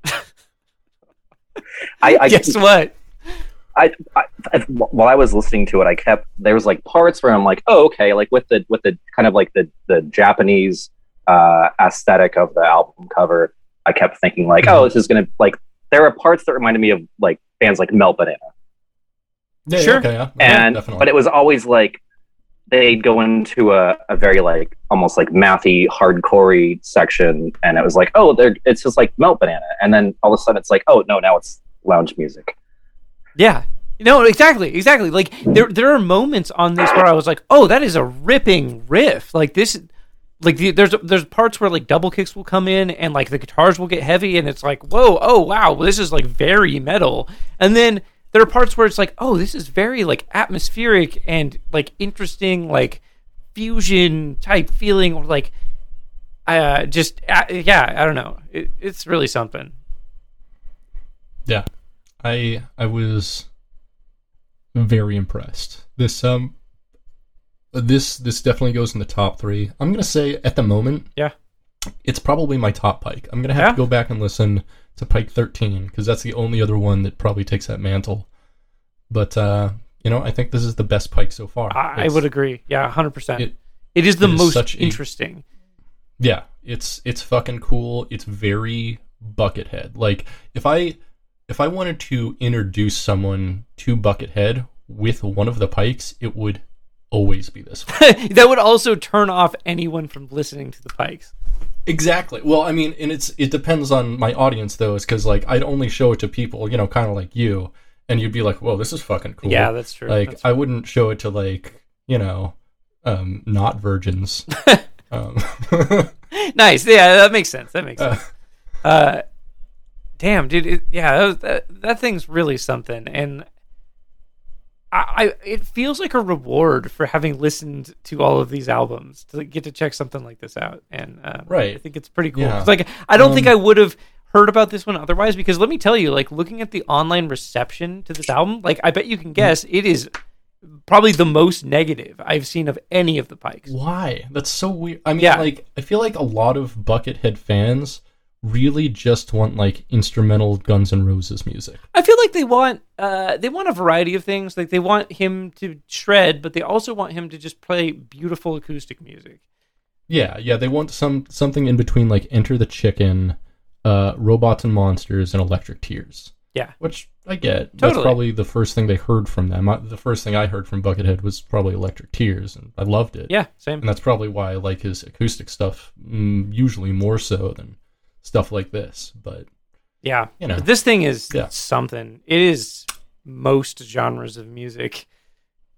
I, I guess what I, I, I while I was listening to it, I kept there was like parts where I'm like, oh, okay, like with the with the kind of like the the Japanese uh, aesthetic of the album cover. I kept thinking like, oh, this is gonna like. There are parts that reminded me of like bands like Melt Banana, Yeah, Sure. yeah, okay, yeah, yeah, and definitely. but it was always like they'd go into a, a very like almost like mathy hardcorey section, and it was like, oh, they're it's just like Melt Banana, and then all of a sudden it's like, oh no, now it's lounge music. Yeah. No, exactly, exactly. Like there, there are moments on this where I was like, "Oh, that is a ripping riff." Like this, like the, there's there's parts where like double kicks will come in and like the guitars will get heavy, and it's like, "Whoa, oh wow, this is like very metal." And then there are parts where it's like, "Oh, this is very like atmospheric and like interesting, like fusion type feeling." Or like, uh, just uh, yeah, I don't know. It, it's really something. yeah, I I was very impressed. This um this this definitely goes in the top three. I'm gonna say at the moment, Yeah. it's probably my top pike. I'm gonna have Yeah. to go back and listen to Pike 13 because that's the only other one that probably takes that mantle. But uh, you know, I think this is the best pike so far. I, I would agree. Yeah, hundred percent. it- It is the it is most a- interesting. Yeah, it's it's fucking cool. It's very Buckethead. Like if I if I wanted to introduce someone to Buckethead with one of the pikes, it would always be this one. that would also turn off anyone from listening to the Pikes. exactly. Well, I mean, and it's it depends on my audience though, is because like I'd only show it to people, you know, kind of like you, and you'd be like, "Whoa, this is fucking cool." Yeah, that's true. like That's- I wouldn't show it to like you know um, not virgins. um, nice. Yeah, that makes sense. That makes uh, sense. Uh, damn, dude. It, yeah, that, was, that that thing's really something, and I, it feels like a reward for having listened to all of these albums to get to check something like this out, and um, Right. I think it's pretty cool. Yeah. It's like I don't think Um, I would have heard about this one otherwise because let me tell you, like looking at the online reception to this album, like I bet you can guess it is probably the most negative I've seen of any of the Pikes. why? That's so weird. I mean, Yeah. like, I feel like a lot of Buckethead fans really just want like instrumental Guns N' Roses music. I feel like they want uh, they want a variety of things. Like they want him to shred, but they also want him to just play beautiful acoustic music. Yeah, yeah, they want some something in between like Enter the Chicken, uh, Robots and Monsters, and Electric Tears. Yeah. Which I get. Totally. That's probably the first thing they heard from them. I, the first thing I heard from Buckethead was probably Electric Tears, and I loved it. Yeah, same. And that's probably why I like his acoustic stuff mm, usually more so than stuff like this. But Yeah, you know. But this thing is Yeah. something. It is most genres of music.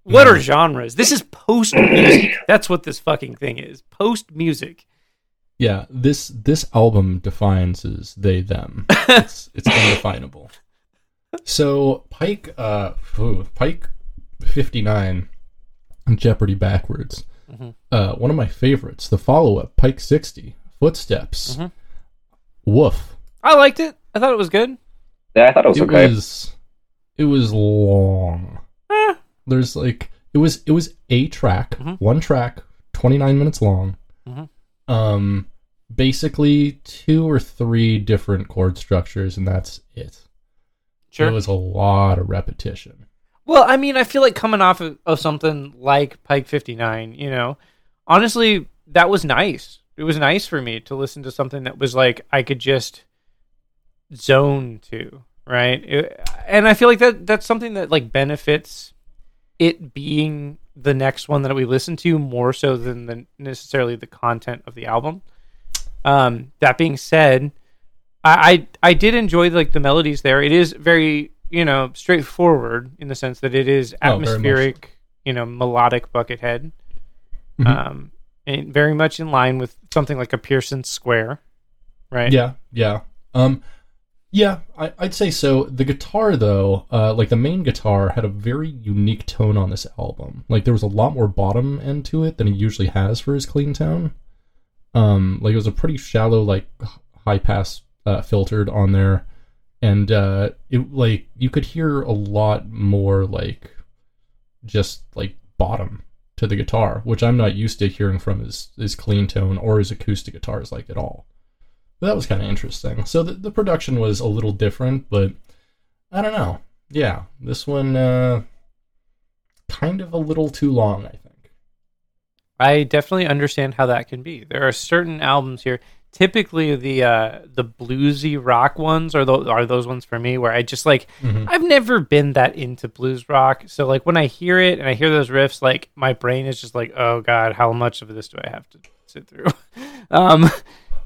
What are genres? This is post music. That's what this fucking thing is. Post music. yeah, this this album defines as they them. it's it's undefinable. So Pike, uh, ooh, Pike, fifty nine, Jeopardy backwards. Mhm. Uh, one of my favorites, the follow up, Pike sixty, Footsteps, Mhm. Woof. I liked it. I thought it was good. Yeah, I thought it was it okay. was it was long. Eh, There's like it was it was a track, Mhm. one track, twenty nine minutes long. Mhm. Um, basically two or three different chord structures, and that's it. sure. It was a lot of repetition. Well, I mean, I feel like coming off of, of something like Pike 59, you know, honestly, that was nice. It was nice for me to listen to something that was like I could just zone to, right? It- and I feel like that that's something that like benefits it being the next one that we listen to more so than the necessarily the content of the album. Um, that being said, I, I I did enjoy like the melodies there. It is very you know straightforward in the sense that it is Oh, very much so. atmospheric, you know, melodic Buckethead, Mhm. um, very much in line with something like a Pearson Square, right? Yeah, yeah. Um, yeah, I, I'd say so. The guitar, though, uh, like the main guitar, had a very unique tone on this album. Like there was a lot more bottom end to it than he usually has for his clean tone. Um, like it was a pretty shallow, like high pass uh, filtered on there, and uh, it like you could hear a lot more like just like bottom to the guitar, which I'm not used to hearing from his his clean tone or his acoustic guitars like at all. But that was kind of interesting. So the, the production was a little different, but I don't know. Yeah, this one uh, kind of a little too long, I think. I definitely understand how that can be. There are certain albums here. Typically, the uh, the bluesy rock ones are those are those ones for me where I just like Mhm. I've never been that into blues rock. So like when I hear it and I hear those riffs, like my brain is just like, oh god, how much of this do I have to sit through? um,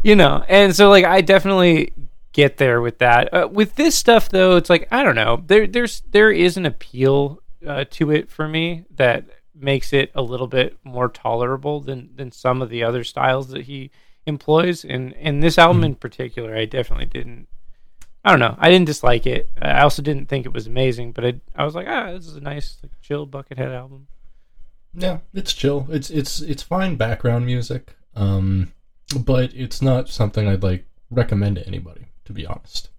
you know, and so like I definitely get there with that. Uh, with this stuff though, it's like I don't know. There there's there is an appeal uh, to it for me that makes it a little bit more tolerable than than some of the other styles that he employs. And and this album in particular, I definitely didn't. I don't know. I didn't dislike it. I also didn't think it was amazing, but I, I was like, ah, this is a nice, like, chill Buckethead album. Yeah, it's chill. It's it's it's fine background music. Um, but it's not something I'd like recommend to anybody, to be honest.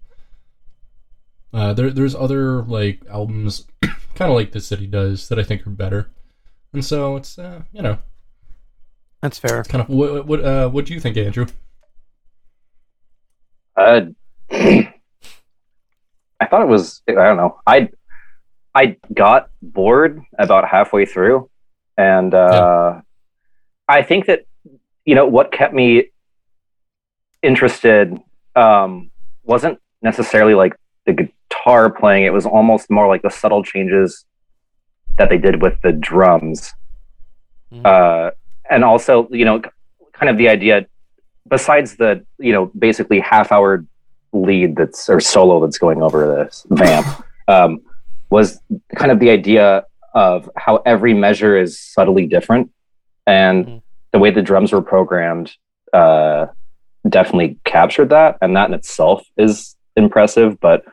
Uh, there there's other like albums, kind of like this that he does that I think are better, and so it's uh, you know That's fair. kind of what what uh, what do you think, Andrew? Uh, I thought it was. I don't know. I I got bored about halfway through, and uh, I think that you know what kept me interested um, wasn't necessarily like the guitar playing. It was almost more like the subtle changes that they did with the drums, Mhm. uh, and also you know, kind of the idea. Besides the you know basically half hour lead that's or solo that's going over this vamp um, was kind of the idea of how every measure is subtly different and Mhm. the way the drums were programmed uh, definitely captured that, and that in itself is impressive. But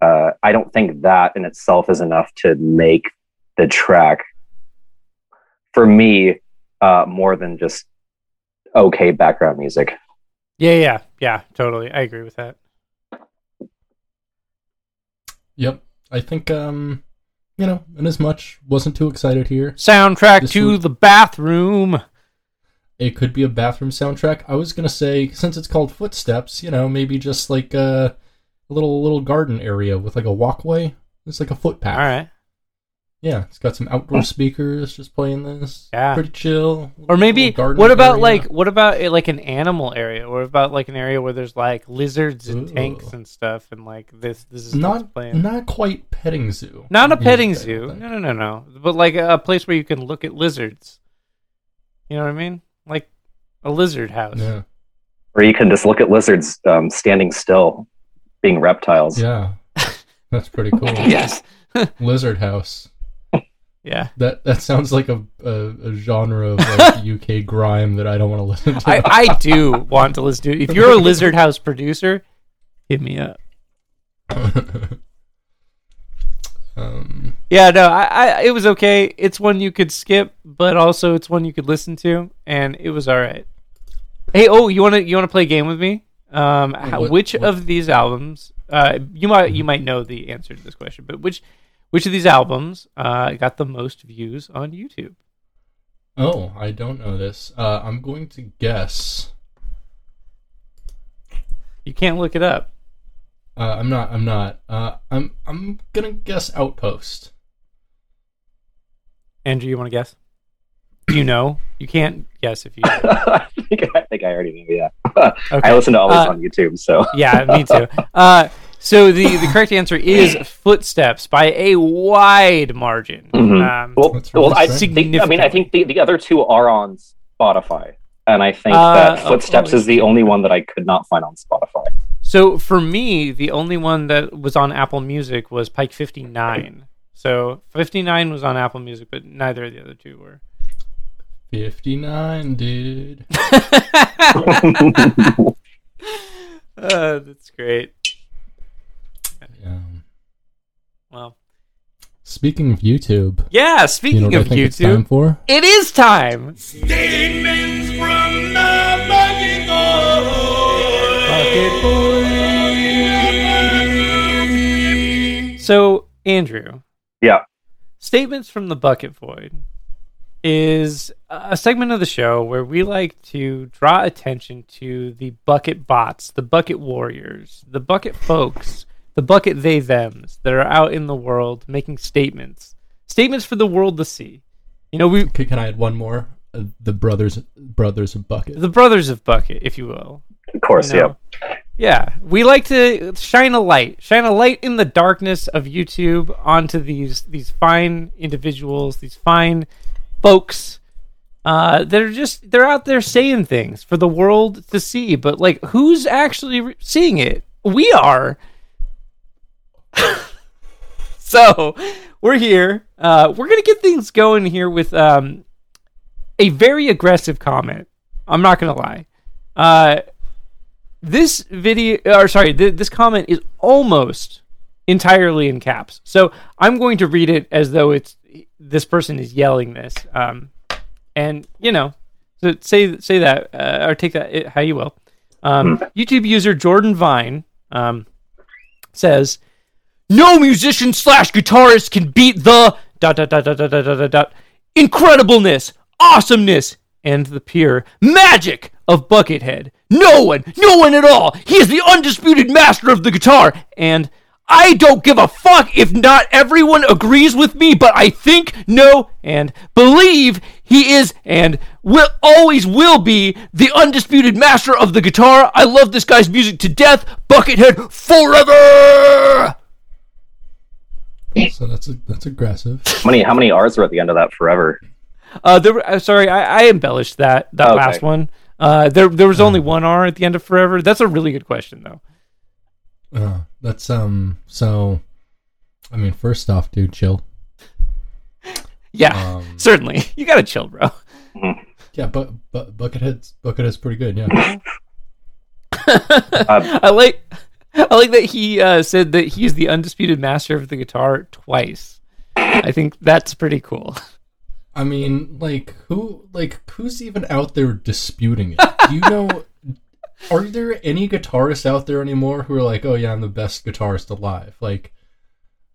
uh, I don't think that in itself is enough to make the track for me uh, more than just okay background music. Yeah, yeah, yeah, totally. I agree with that. Yep. I think um you know, and as much wasn't too excited here. Soundtrack to would- the bathroom. It could be a bathroom soundtrack. I was gonna say since it's called Footsteps, you know, maybe just like a, a little little garden area with like a walkway. It's like a footpath. All right. Yeah, it's got some outdoor speakers just playing this. Yeah. Pretty chill. Or maybe what about area. like what about uh, like an animal area? What about like an area where there's like lizards and Ooh. tanks and stuff and like this this is not playing. not quite petting zoo. Not a petting I zoo. No, no, no, no. But like a place where you can look at lizards. You know what I mean? Like a lizard house. Yeah. Or you can just look at lizards um, standing still, being reptiles. Yeah. That's pretty cool. Yes. Lizard House. Yeah. That that sounds like a, a, a genre of like UK grime that I don't want to listen to. I, I do want to listen to. If you're a lizard house producer, hit me up. um, Yeah, no, I, I it was okay. It's one you could skip, but also it's one you could listen to, and it was all right. Hey, oh, you want to you want to play a game with me? Um, how, What- which what- of these albums? Uh, you might you might know the answer to this question, but which which of these albums uh got the most views on YouTube? oh, I don't know this. Uh, I'm going to guess. You can't look it up. Uh, I'm not. I'm not. Uh, I'm. I'm gonna guess Outpost. Andrew, you want to guess? You know, you can't guess if you. I, think, I think I already knew. Yeah, Okay. I listen to all this Uh, on YouTube, so Yeah, me too. So the the correct answer is Footsteps by a wide margin. Mhm. Um, well, well, I think. I mean, I think the, the other two are on Spotify, and I think Uh, that Footsteps oh, is the only one that I could not find on Spotify. So for me, the only one that was on Apple Music was Pike 59. So 59 was on Apple Music, but neither of the other two were. Fifty nine, dude. Uh, that's great. Um, Well, speaking of YouTube, yeah. you Speaking know what I of think it's time YouTube, for? it is time. Statements from the bucket So Andrew, Yeah. Statements from the Bucket Void is a segment of the show where we like to draw attention to the bucket bots, the bucket warriors, the bucket folks, the bucket they thems that are out in the world making statements. Statements for the world to see. You know, we Okay, can I add one more? Uh, the brothers, brothers of bucket. the brothers of bucket, if you will. Of course, you know? Yeah, we like to shine a light, shine a light in the darkness of YouTube onto these these fine individuals, these fine folks uh, they're just they're out there saying things for the world to see. But like, who's actually re- seeing it? We are. so we're here. Uh, we're gonna get things going here with um, a very aggressive comment. I'm not gonna lie. Uh, this video or sorry th- this comment is almost entirely in caps so i'm going to read it as though it's this person is yelling this um and you know so say say that uh, or take that how you will um youtube user jordan vine um says no musician slash guitarist can beat the dot dot dot dot dot dot dot, dot, incredibleness awesomeness and the pure magic of buckethead no one no one at all he is the undisputed master of the guitar and I don't give a fuck if not everyone agrees with me, but I think, know, and believe he is and will always will be the undisputed master of the guitar. I love this guy's music to death. Buckethead forever. So that's a, that's aggressive. How many how many R's were at the end of that forever? Uh, there, were- uh, sorry, I, I embellished that that Okay. last one. Uh, there there was only one R at the end of forever. That's a really good question though. Uh, that's um. So, I mean, first off, dude, chill. Yeah, Um, certainly. You gotta chill, bro. Yeah, but but Buckethead's Buckethead's pretty good. Yeah. I like I like that he uh, said that he's the undisputed master of the guitar twice. I think that's pretty cool. I mean, like who like who's even out there disputing it? Do you know are there any guitarists out there anymore who are like, "Oh yeah, I'm the best guitarist alive"? Like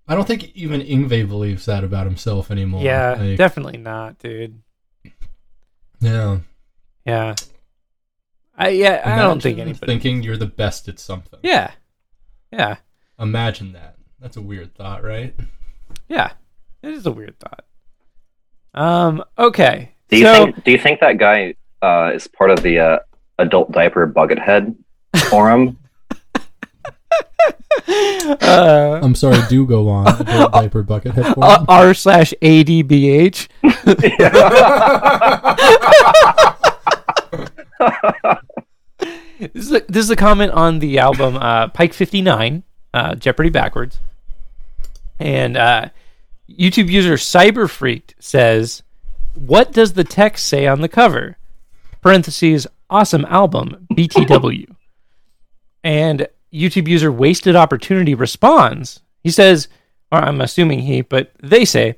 I don't think even Yngwie believes that about himself anymore. Yeah, Like, definitely not, dude. yeah. Yeah. I yeah, I don't think Imagine anybody. thinking you're the best at something. Yeah. Yeah. Imagine that. That's a weird thought, right? Yeah. It is a weird thought. Um okay. Do you so think? Do you think that guy uh, is part of the uh, adult diaper buckethead forum? uh, I'm sorry, do go on. Adult diaper buckethead uh, forum. r slash adbh. This is a, this is a comment on the album uh, Pike 59, uh, Jeopardy Backwards. And uh, YouTube user Cyberfreaked says, What does the text say on the cover? Parentheses, awesome album, BTW. and YouTube user Wasted Opportunity responds. He says, or I'm assuming he, but they say,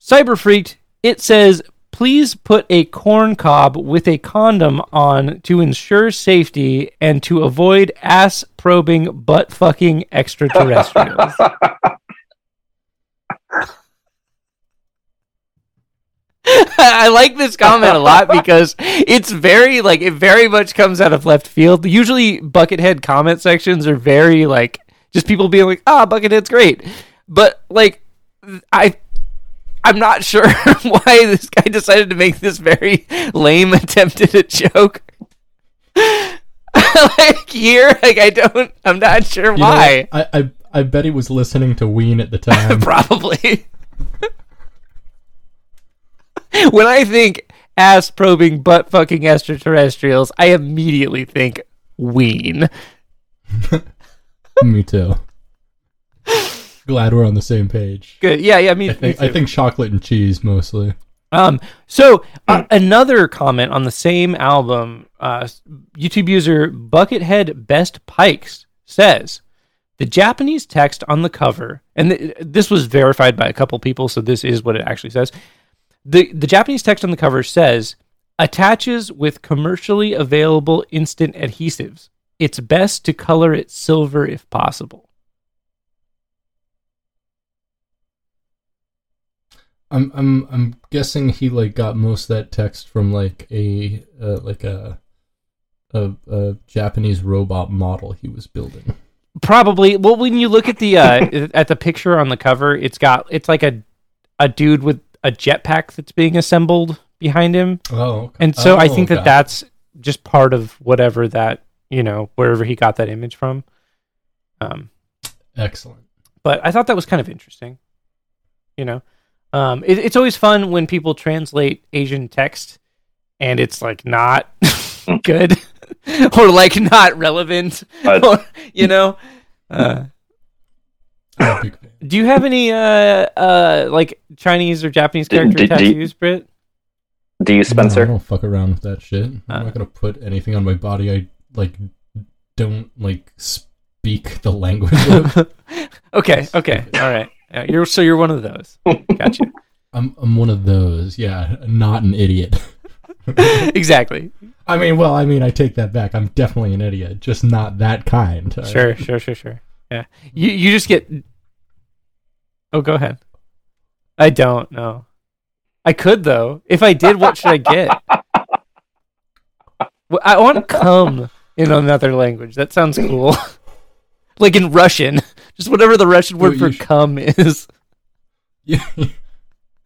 Cyberfreaked, it says, please put a corn cob with a condom on to ensure safety and to avoid ass probing butt fucking extraterrestrials. I like this comment a lot because it's very like it very much comes out of left field. Usually Buckethead comment sections are very like just people being like, "Ah, Buckethead's great." But like I I'm not sure why this guy decided to make this very lame attempt at a joke. like here, like I don't, I'm not sure You why. I, I I bet he was listening to Ween at the time. Probably. when I think ass probing, butt fucking extraterrestrials, I immediately think Ween. Me too. Glad we're on the same page. Good. Yeah, yeah. Me, I think me I think chocolate and cheese mostly. Um, so uh, another comment on the same album, uh, YouTube user Buckethead Best Pikes says the Japanese text on the cover, and th- this was verified by a couple people, so this is what it actually says. the The Japanese text on the cover says attaches with commercially available instant adhesives. It's best to color it silver if possible. I'm I'm I'm guessing he like got most of that text from like a uh, like a, a a Japanese robot model he was building. Probably. Well, when you look at the uh, at the picture on the cover, it's got it's like a a dude with a jetpack that's being assembled behind him, Oh, okay. and so I Oh, think that that's just part of whatever that you know wherever he got that image from. Um, excellent. but I thought that was kind of interesting. You know, um, it, it's always fun when people translate Asian text and it's like not good or like not relevant, or, you know. Uh, I'm a big fan. do you have any uh uh like Chinese or Japanese D- character d- d- tattoos, Britt? Do you, No, I Spencer? don't fuck around with that shit. I'm Uh. not gonna put anything on my body. I like don't like speak the language of. okay, okay, all right. Uh, you're so you're one of those. Gotcha. I'm I'm one of those. Yeah, not an idiot. exactly. I mean, well, I mean, I take that back. I'm definitely an idiot, just not that kind. all right? Sure, sure, sure, sure. Yeah. You you just get Oh, go ahead. I don't know. I could though. If I did, what should I get? Well, I want to come in another language. That sounds cool. like in Russian. Just whatever the Russian word for you sh- come is. Yeah.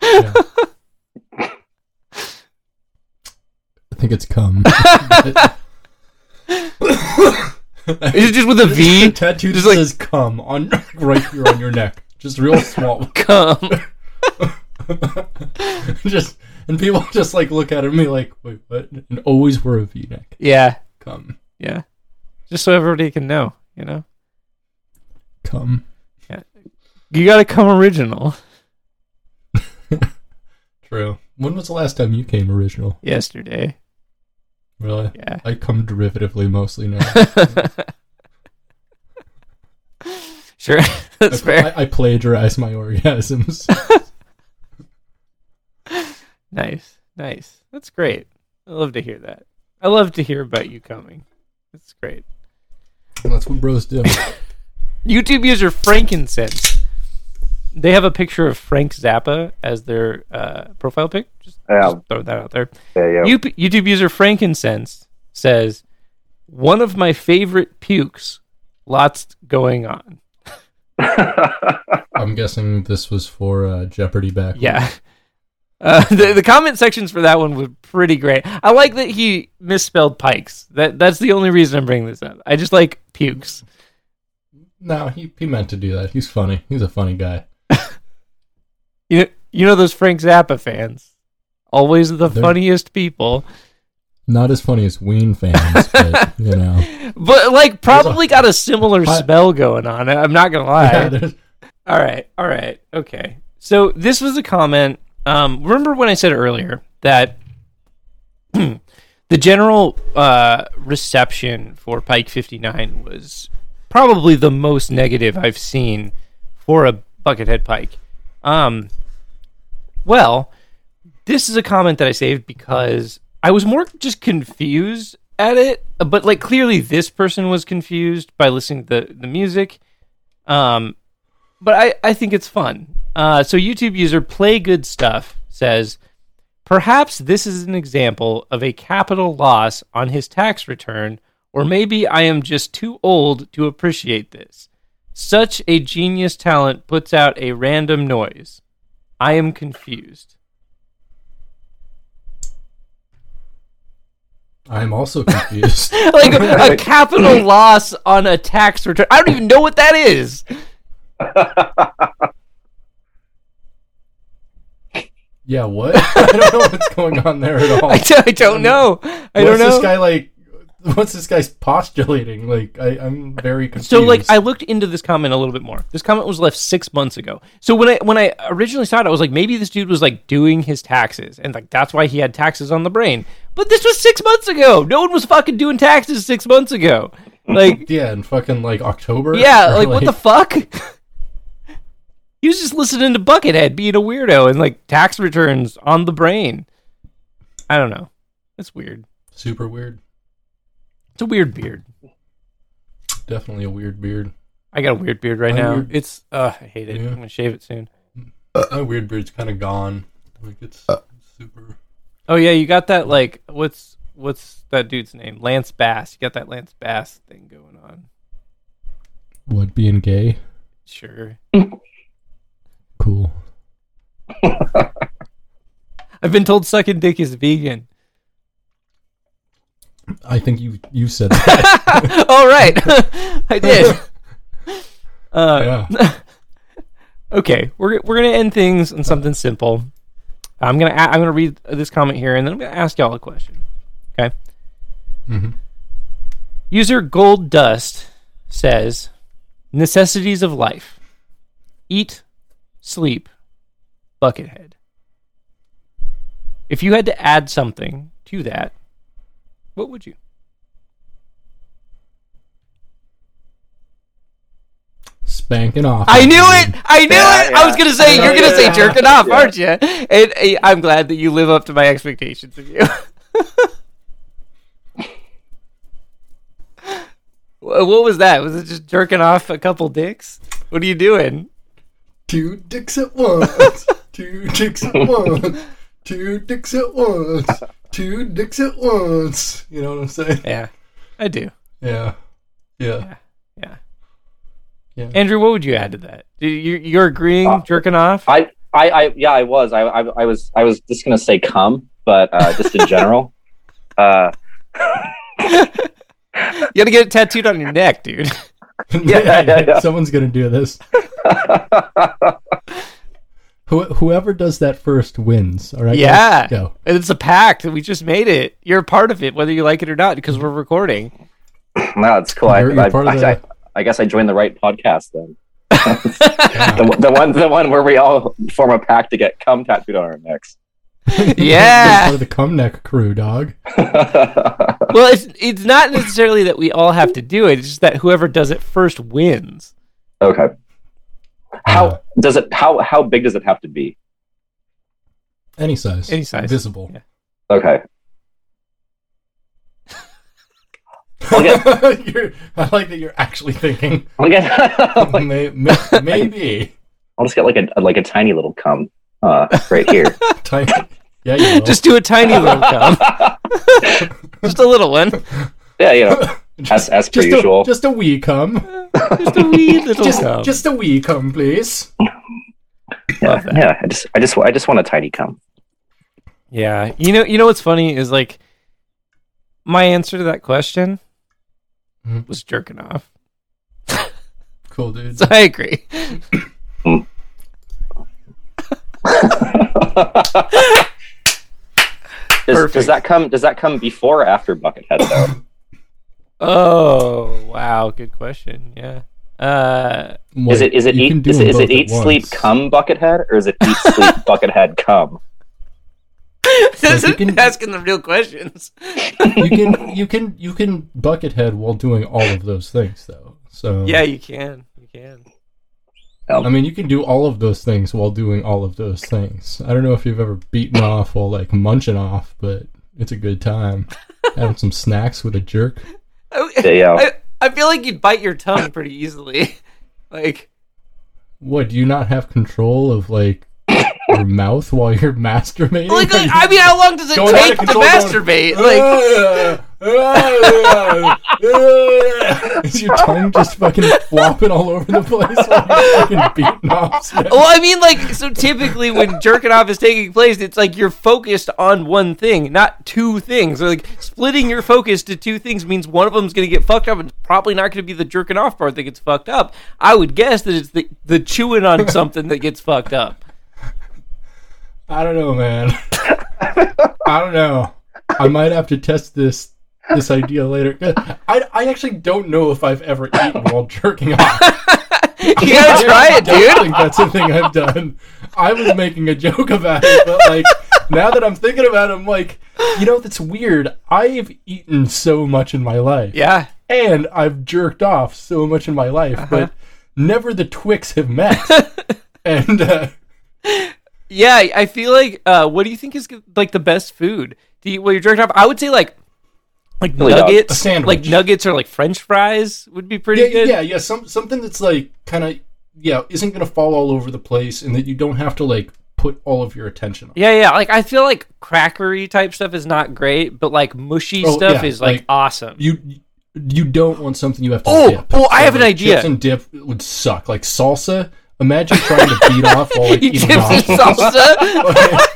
Yeah. I think it's cum. Is it just with a V? Tattoo Just like- says "cum" on right here on your neck, just real small. Come. just and people just like look at it and be like, "Wait, what?" And always wear a V-neck. Yeah. Cum, Yeah. Just so everybody can know, you know? Cum. You gotta come original. True. When was the last time you came original? Yesterday. Really? Yeah. I come derivatively mostly now. sure. That's I, fair. I, I plagiarize my orgasms. Nice. Nice. That's great. I love to hear that. I love to hear about you coming. That's great. That's what bros do. YouTube user Frankincense. They have a picture of Frank Zappa as their uh, profile pic. Just, Yeah. just throw that out there. Yeah, yeah. You- YouTube user Frankincense says, "One of my favorite pukes. Lots going on." I'm guessing this was for uh, Jeopardy back. Yeah. Uh, the, the comment sections for that one were pretty great. I like that he misspelled pikes. That that's the only reason I'm bringing this up. I just like pukes. No, he, he meant to do that. He's funny. He's a funny guy. You know, you know those Frank Zappa fans, always the They're- funniest people, Not as funny as Ween fans, but you know. but like probably got a similar I- spell going on. I'm not gonna lie. Yeah, All right, all right, okay. So this was a comment. Um, remember when I said earlier that the general uh, reception for Pike 59 was probably the most negative I've seen for a Buckethead Pike. Um, well, this is a comment that I saved because I was more just confused at it, but like clearly this person was confused by listening to the, the music. Um, but I, I think it's fun. Uh, so YouTube user Play Good Stuff says, perhaps this is an example of a capital loss on his tax return, or maybe I am just too old to appreciate this. Such a genius talent puts out a random noise. I am confused. I'm also confused. like a capital loss on a tax return. I don't even know what that is. yeah, what? I don't know what's going on there at all. I, d- I don't um, know. I don't know. this guy like? What's this guy's postulating? Like, I, I'm very confused. So like I looked into this comment a little bit more. This comment was left six months ago. So when I when I originally saw it, I was like, maybe this dude was like doing his taxes, and like that's why he had taxes on the brain. But this was six months ago. No one was fucking doing taxes six months ago. Like yeah, in fucking like October. yeah, Or, like what the fuck? he was just listening to Buckethead being a weirdo and like tax returns on the brain. I don't know. It's weird. super weird. It's a weird beard. Definitely a weird beard. I got a weird beard right My now. weird- It's uh I hate it. Yeah. I'm gonna shave it soon. My weird beard's kind of gone. Like it's Uh. super. Oh yeah, you got that like what's what's that dude's name? Lance Bass. You got that Lance Bass thing going on. What being gay? Sure. Cool. I've been told sucking dick is vegan. I think you you said that. All right. I did. Uh, yeah. okay, we're we're gonna end things on something simple. I'm gonna a- I'm gonna read this comment here, and then I'm gonna ask y'all a question. Okay. Mhm. User Gold Dust says, "Necessities of life: eat, sleep, buckethead. If you had to add something to that, what would you?" Spanking off. I knew it. I knew Yeah, it. I was gonna say Yeah, you're gonna say jerking off, Yeah. aren't you? And uh, I'm glad that you live up to my expectations of you. What was that? Was it just jerking off a couple dicks? What are you doing? Two dicks at once. Two dicks at once. Two dicks at once. Two dicks at once. You know what I'm saying? Yeah, I do. Yeah. Yeah. Yeah. Yeah. Andrew, what would you add to that? You, you're agreeing Uh, jerking off? I, I, I, yeah, I was. I, I, I was. I was just gonna say come, but uh, just in general. Uh, you gotta get it tattooed on your neck, dude. Yeah, yeah, yeah. Someone's gonna do this. Who, whoever does that first wins. All right. Yeah. Go. And it's a pact. We just made it. You're a part of it, whether you like it or not, because we're recording. no, it's cool. I, You're- you're I, of I, the- I, I guess I joined the right podcast then. The, the one, the one where we all form a pact to get cum tattooed on our necks. Yeah. Part of the cum neck crew, dog. well, it's it's not necessarily that we all have to do it. It's just that whoever does it first wins. okay. How Uh, does it? How how big does it have to be? any size. Any size. Visible. Yeah. Okay. You're- I like that you're actually thinking. I'll get. May, may, maybe. I'll just get like a like a tiny little cum uh, right here. Tiny, yeah, you will. Just do a tiny little cum, just a little one, yeah, you know, as as per just usual. A, just a wee cum. Just a wee little Just, cum. just a wee cum, please. yeah, yeah. I just I just I just want a tiny cum. Yeah, you know, you know what's funny is like my answer to that question Mhm. was jerking off. Cool, dude. So I agree. Does, does that come? Does that come before or after Buckethead though? Oh wow, good question. Yeah. Uh, is it is it You eat is it, is it eat sleep come Buckethead or is it eat sleep Buckethead come? this you can- asking the real questions. You can you can you can buckethead while doing all of those things though. So Yeah, you can. You can. I mean, you can do all of those things while doing all of those things. I don't know if you've ever beaten off while like munching off, but it's a good time. Having some snacks with a jerk. I, Yeah. I, I feel like you'd bite your tongue pretty easily. like, What? Do you not have control of like your mouth while you're masturbating? like, Are you I mean, how long does it going out take of to control, going, masturbate? Like, Is your tongue just fucking flopping all over the place while you're fucking beating off? well, I mean, like, so typically when jerking off is taking place, it's like you're focused on one thing, not two things. So, like, splitting your focus to two things means one of them's going to get fucked up, and it's probably not going to be the jerking off part that gets fucked up. I would guess that it's the the chewing on something that gets fucked up. I don't know, man. I don't know. I might have to test this this idea later. I, I actually don't know if I've ever eaten while jerking off. You gotta try it, dude. I don't think that's a thing I've done. I was making a joke about it, but like now that I'm thinking about it, I'm like, you know, that's weird. I've eaten so much in my life, Yeah. and I've jerked off so much in my life, Uh-huh. but never the Twix have met. and uh, Yeah, I I feel like. Uh, what do you think is like the best food? Do you well, you're jerking off? I would say like, like Chili dog. nuggets, A sandwich. like nuggets or like French fries would be pretty yeah, good. yeah, yeah, some something that's like kind of yeah isn't gonna fall all over the place, and that you don't have to like put all of your attention on. Yeah, yeah. Like I feel like crackery type stuff is not great, but like mushy Oh, stuff yeah, is like, like- awesome. You you don't want something you have to Oh, dip. oh, I have an idea. Chips and dip would suck. Like salsa. Imagine trying to beat off while like You eating dip in salsa? Like,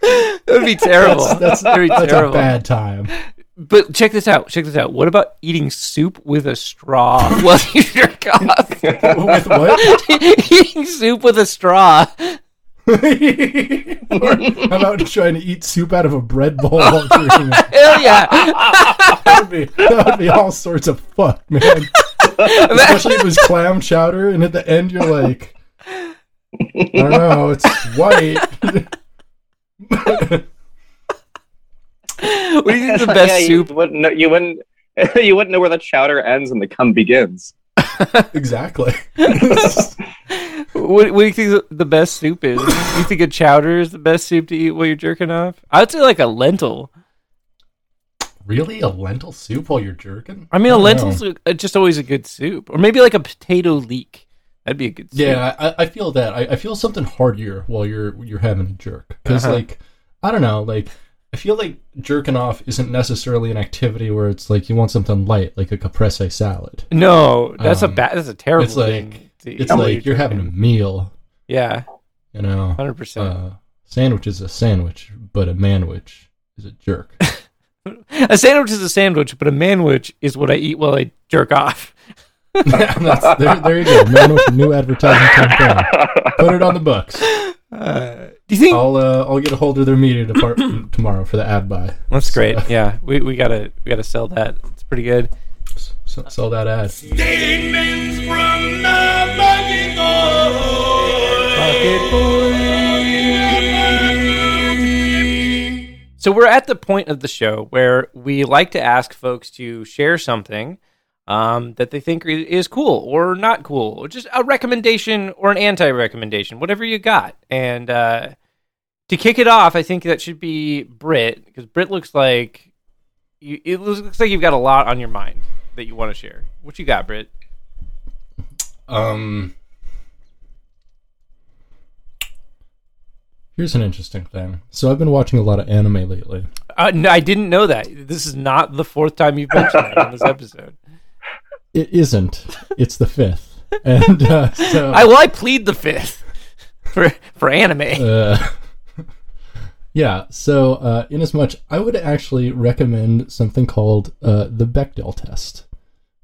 that would be terrible. that's that's, That'd be that's a terrible. bad time. But check this out. Check this out. What about eating soup with a straw while you jerk off? With what? eating soup with a straw. or how about trying to eat soup out of a bread bowl while drinking it? Hell yeah. That would be that would be all sorts of fuck, man. Especially if it was clam chowder, and at the end you're like, I don't know, it's white. What do you think the best Yeah, you soup? wouldn't know, you wouldn't you wouldn't know where the chowder ends and the cum begins. exactly. What, what do you think the best soup is? You think a chowder is the best soup to eat while you're jerking off? I would say like a lentil. really, a lentil soup while you're jerking? I mean, a don't lentil's know. a- just always a good soup, or maybe like a potato leek. That'd be a good soup. Yeah, I, I feel that. I, I feel something heartier while you're you're having a jerk because, Uh-huh. like, I don't know, like. I feel like jerking off isn't necessarily an activity where it's like you want something light, like a caprese salad. No, that's a Um, bad. That's a terrible it's like- thing. to It's while like you're having a meal, Yeah, you know. hundred percent. Uh, sandwich is a sandwich, but a manwich is a jerk. A sandwich is a sandwich, but a manwich is what I eat while I jerk off. That's, there, there you go. Manwich, new advertising campaign. Put it on the books. Uh, do you think I'll uh, I'll get a hold of their media department tomorrow for the ad buy. that's great? So, Yeah, we, we gotta we gotta sell that. It's pretty good. s- sell that ad. Statements from the bucket boy. So we're at the point of the show where we like to ask folks to share something um, that they think is cool or not cool, or just a recommendation or an anti-recommendation, whatever you got. And uh, to kick it off, I think that should be Brit because Brit looks like you, it looks like you've got a lot on your mind that you want to share. What you got, Brit? Um, here's an interesting thing. So I've been watching a lot of anime lately. Uh, no, I didn't know that. This is not the fourth time you've mentioned that in this episode. It isn't. It's the fifth, and uh, so I well, I plead the fifth for for anime. Uh, yeah, so uh, in as much, I would actually recommend something called uh, the Bechdel test,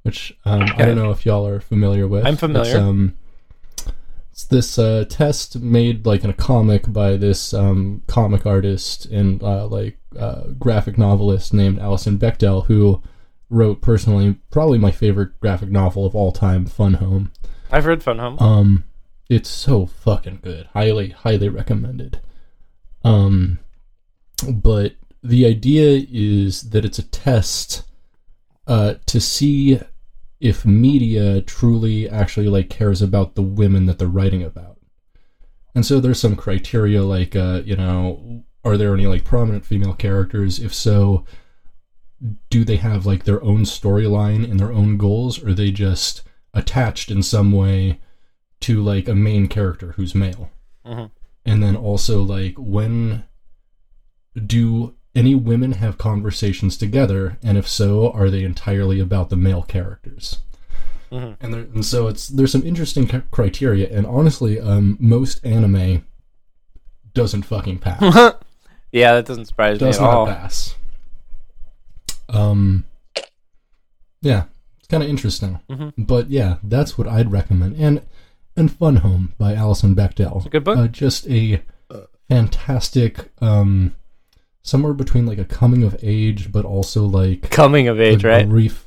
which um, I don't know if y'all are familiar with. I'm familiar. It's, um, it's this uh, test made like in a comic by this um, comic artist and uh, like uh, graphic novelist named Alison Bechdel, who wrote personally probably my favorite graphic novel of all time, Fun Home. I've read Fun Home. Um, it's so fucking good. Highly, highly recommended. Um, but the idea is that it's a test uh, to see if media truly actually like cares about the women that they're writing about. And so there's some criteria like uh, you know, are there any like prominent female characters? If so, do they have like their own storyline and their own goals, or are they just attached in some way to like a main character who's male? Mhm. And then also like when do any women have conversations together, and if so, are they entirely about the male characters? Mhm. And, there, and so it's there's some interesting c- criteria, and honestly, um, most anime doesn't fucking pass yeah, that doesn't surprise me does at not all. pass. Um, yeah, it's kind of interesting. Mhm. But yeah, that's what I'd recommend. And and Fun Home by Alison Bechdel. It's a good book. Uh, just a fantastic, um, somewhere between like a coming of age, but also like Coming of age, right? grief.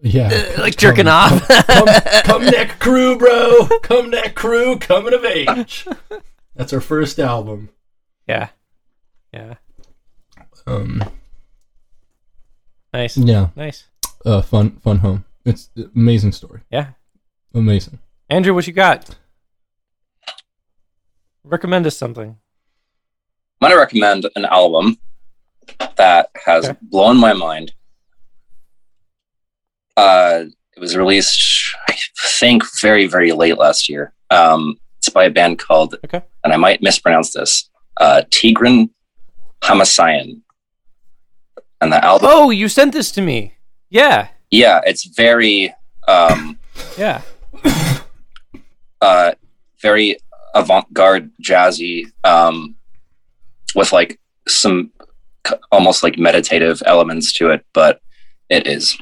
Yeah, like jerking come- off. come, come neck crew, bro. Come neck crew, coming of age. That's our first album. yeah, yeah. Um, Nice, yeah, nice. uh, fun, fun home. It's an amazing story. Yeah, Amazing. Andrew, what you got? Recommend us something. I'm going to recommend an album that has Okay. blown my mind. Uh, it was released, I think, very, very late last year. Um, it's by a band called, Okay. and I might mispronounce this, uh, Tigran Hamasyan. And the album, Oh, you sent this to me. Yeah, yeah, it's very, um, yeah. uh, very avant-garde jazzy um, with like some almost like meditative elements to it but it is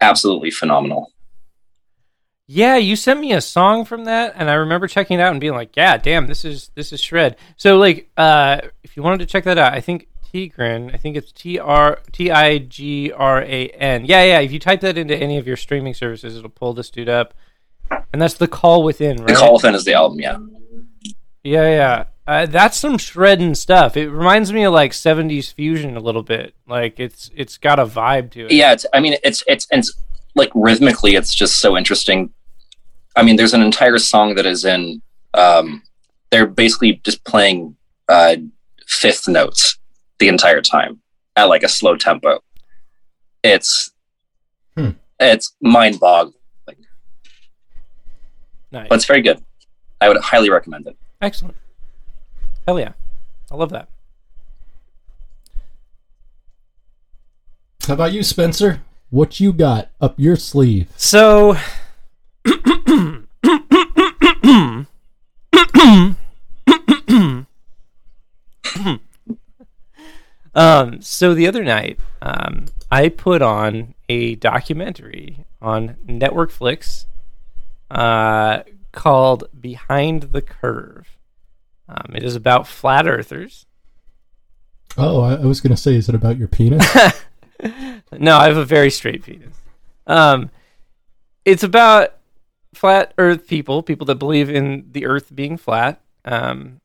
absolutely phenomenal Yeah, you sent me a song from that, and I remember checking it out and being like, "Yeah, damn, this is this is shred." So, like, uh, if you wanted to check that out, I think Tigran, I think it's T R T I G R A N. Yeah, yeah. If you type that into any of your streaming services, it'll pull this dude up, and that's the call within, right? the call within is the album yeah Yeah, yeah. Uh, that's some shredding stuff. It reminds me of like '70s fusion a little bit. Like it's it's got a vibe to it. yeah it's i mean it's it's it's like rhythmically it's just so interesting i mean there's an entire song that is in um they're basically just playing uh fifth notes the entire time at like a slow tempo it's Hmm. it's mind boggling nice, but it's very good i would highly recommend it excellent. Hell yeah, I love that. How about you, Spencer? What you got up your sleeve? So, um, so the other night, um, I put on a documentary on Network Flicks, uh, called "Behind the Curve." Um, it is about flat earthers. Oh, I, I was gonna say, is it about your penis? No, I have a very straight penis. Um, it's about flat Earth people, people that believe in the Earth being flat. Um,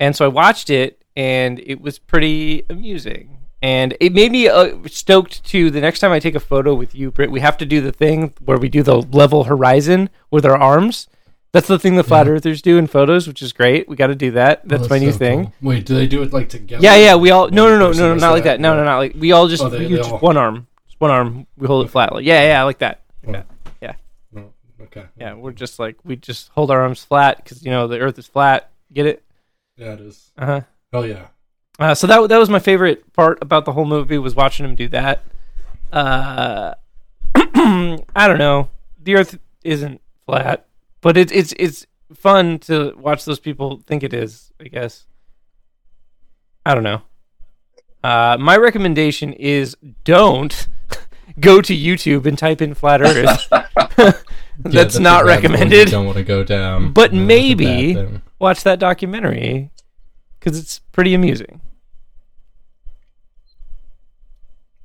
and so I watched it, and it was pretty amusing. and it made me uh, stoked to the next time I take a photo with you, Britt. We have to do the thing where we do the level horizon with our arms. That's the thing the flat earthers do in photos, which is great. We got to do that. Oh, That's my new so thing. cool. Wait, do they do it like together? Yeah, yeah. We all no, no, no, no, no, not like that. No, Yeah. no, not like we all just Oh, they- we they just all- one arm, just one arm. We hold it flat. Like, yeah, yeah, like that. Like that. Oh, okay. Yeah, we're just like we just hold our arms flat because you know the Earth is flat. Get it? Yeah, it is. Uh huh. Oh yeah. Uh, so that that was my favorite part about the whole movie was watching him do that. Uh, I don't know. The Earth isn't flat, but it's it's it's fun to watch those people think it is. I guess. I don't know. Uh, my recommendation is don't go to YouTube and type in flat Earth. Yeah, that's, not recommended. Don't want to go down. But No, maybe- Watch that documentary because it's pretty amusing.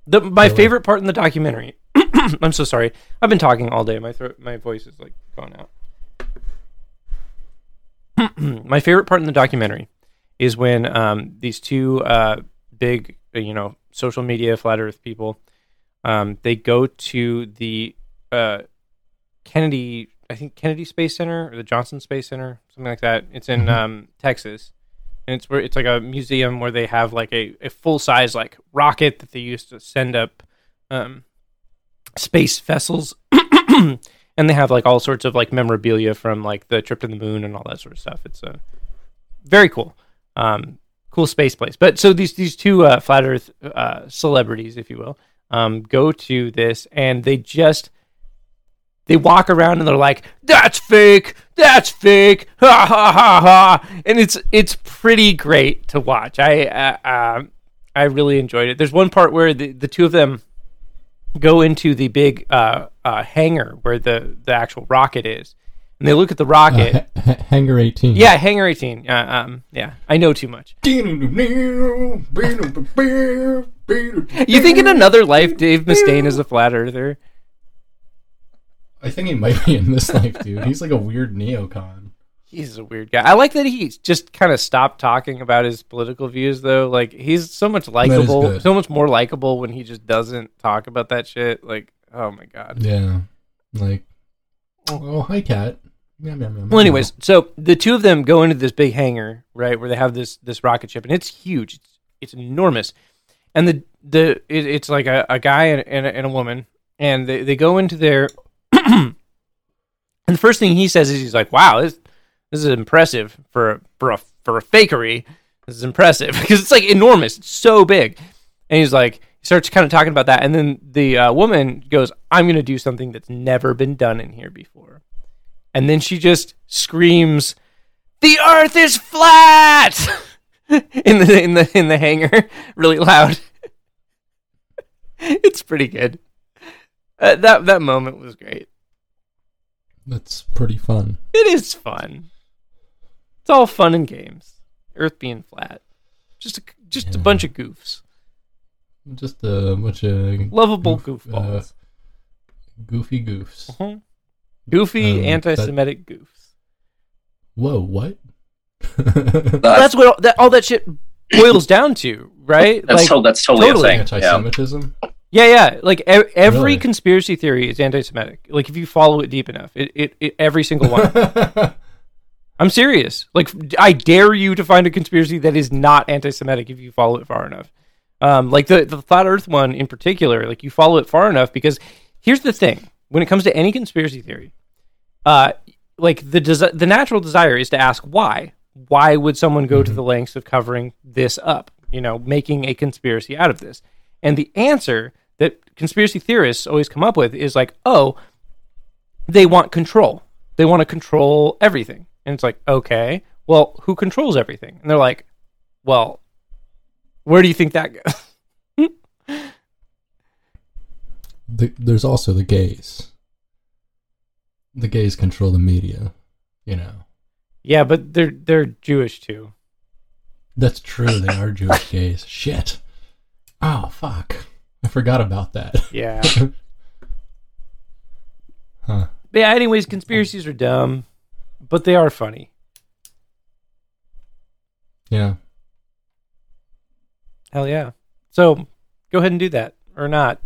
The, my Really? favorite part in the documentary. I'm so sorry. I've been talking all day. My throat, my voice is like going out. my favorite part in the documentary is when um, these two uh, big, uh, you know, social media flat Earth people, um, they go to the uh, Kennedy, I think Kennedy Space Center or the Johnson Space Center, something like that. It's in Mhm. um, Texas, and it's where it's like a museum where they have like a, a full size like rocket that they used to send up um, space vessels, and they have like all sorts of like memorabilia from like the trip to the moon and all that sort of stuff. It's a very cool, um, cool space place. But so these these two uh, flat Earth uh, celebrities, if you will, um, go to this and they just they walk around and they're like, "That's fake, that's fake, ha ha ha ha," and it's it's pretty great to watch. I uh, um I really enjoyed it. There's one part where the, the two of them go into the big uh, uh, hangar where the the actual rocket is, and they look at the Uh, rocket. ha- Hangar 18. yeah, hangar 18. Uh, um, yeah, I know too much. You think in another life, Dave Mustaine is a flat earther? I think he might be in this life, dude. He's like a weird neocon. He's a weird guy. I like that he just kind of stopped talking about his political views, though. Like he's so much likable, so much more likable when he just doesn't talk about that shit. Like, oh my god. Yeah. Like, oh, hi, cat. Well, anyways, so the two of them go into this big hangar, right, where they have this this rocket ship, and it's huge. It's, it's enormous, and the the it, it's like a, a guy and, and, a, and a woman, and they, they go into their, and the first thing he says is he's like, "Wow, this this is impressive for for a for a fakery. This is impressive because it's like enormous, it's so big." And he's like, he starts kind of talking about that, and then the uh, woman goes, "I'm going to do something that's never been done in here before." and then she just screams, "The Earth is flat!" in the in the in the hangar, really loud. it's pretty good. Uh, that that moment was great. That's pretty fun. It is fun. It's all fun and games. Earth being flat, just a, just a bunch of goofs, Just a bunch of lovable Goof- goofballs, goofy goofs. Mhm. goofy um, anti-Semitic goofs. Whoa, what? That's, That's what all that, all that shit boils down to, right? that's, to- that's totally, totally. a thing. Yeah. Yeah, yeah. Like e- every Really? conspiracy theory is anti-Semitic. Like if you follow it deep enough, it, it, it every single one. I'm serious. Like I dare you to find a conspiracy that is not anti-Semitic if you follow it far enough. Um, like the the flat Earth one in particular, like you follow it far enough because here's the thing: when it comes to any conspiracy theory, uh, like the desi- the natural desire is to ask why. Why would someone go to the lengths of covering this up? You know, making a conspiracy out of this. And the answer that conspiracy theorists always come up with is like, oh, they want control. They want to control everything. And it's like, okay, well, who controls everything? And they're like, well, where do you think that goes? the, there's also the gays. The gays control the media, you know. yeah, but they're they're Jewish too. That's true. They are Jewish gays. Shit. Oh fuck. I forgot about that. Yeah. Huh. But yeah, anyways, conspiracies are dumb, but they are funny. Yeah. Hell yeah. So go ahead and do that or not.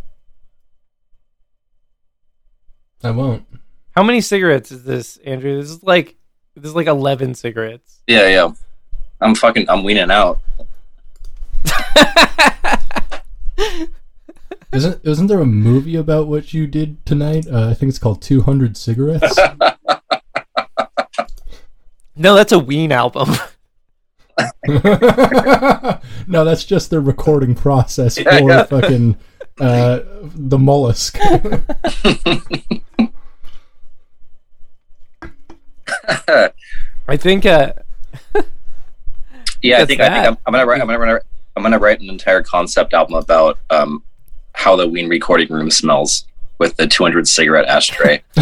I won't. How many cigarettes is this, Andrew? This is like this is like eleven cigarettes. Yeah, yeah. I'm fucking. I'm weaning out. Isn't isn't there a movie about what you did tonight? Uh, I think it's called Two Hundred Cigarettes. No, that's a Ween album. no, that's just the recording process Yeah, for yeah. fucking uh, the mollusk. I think. Uh, Yeah, I That's think I think that. I'm, I'm gonna write. I'm gonna write. I'm gonna write an entire concept album about um, how the Ween recording room smells with the 200 cigarette ashtray.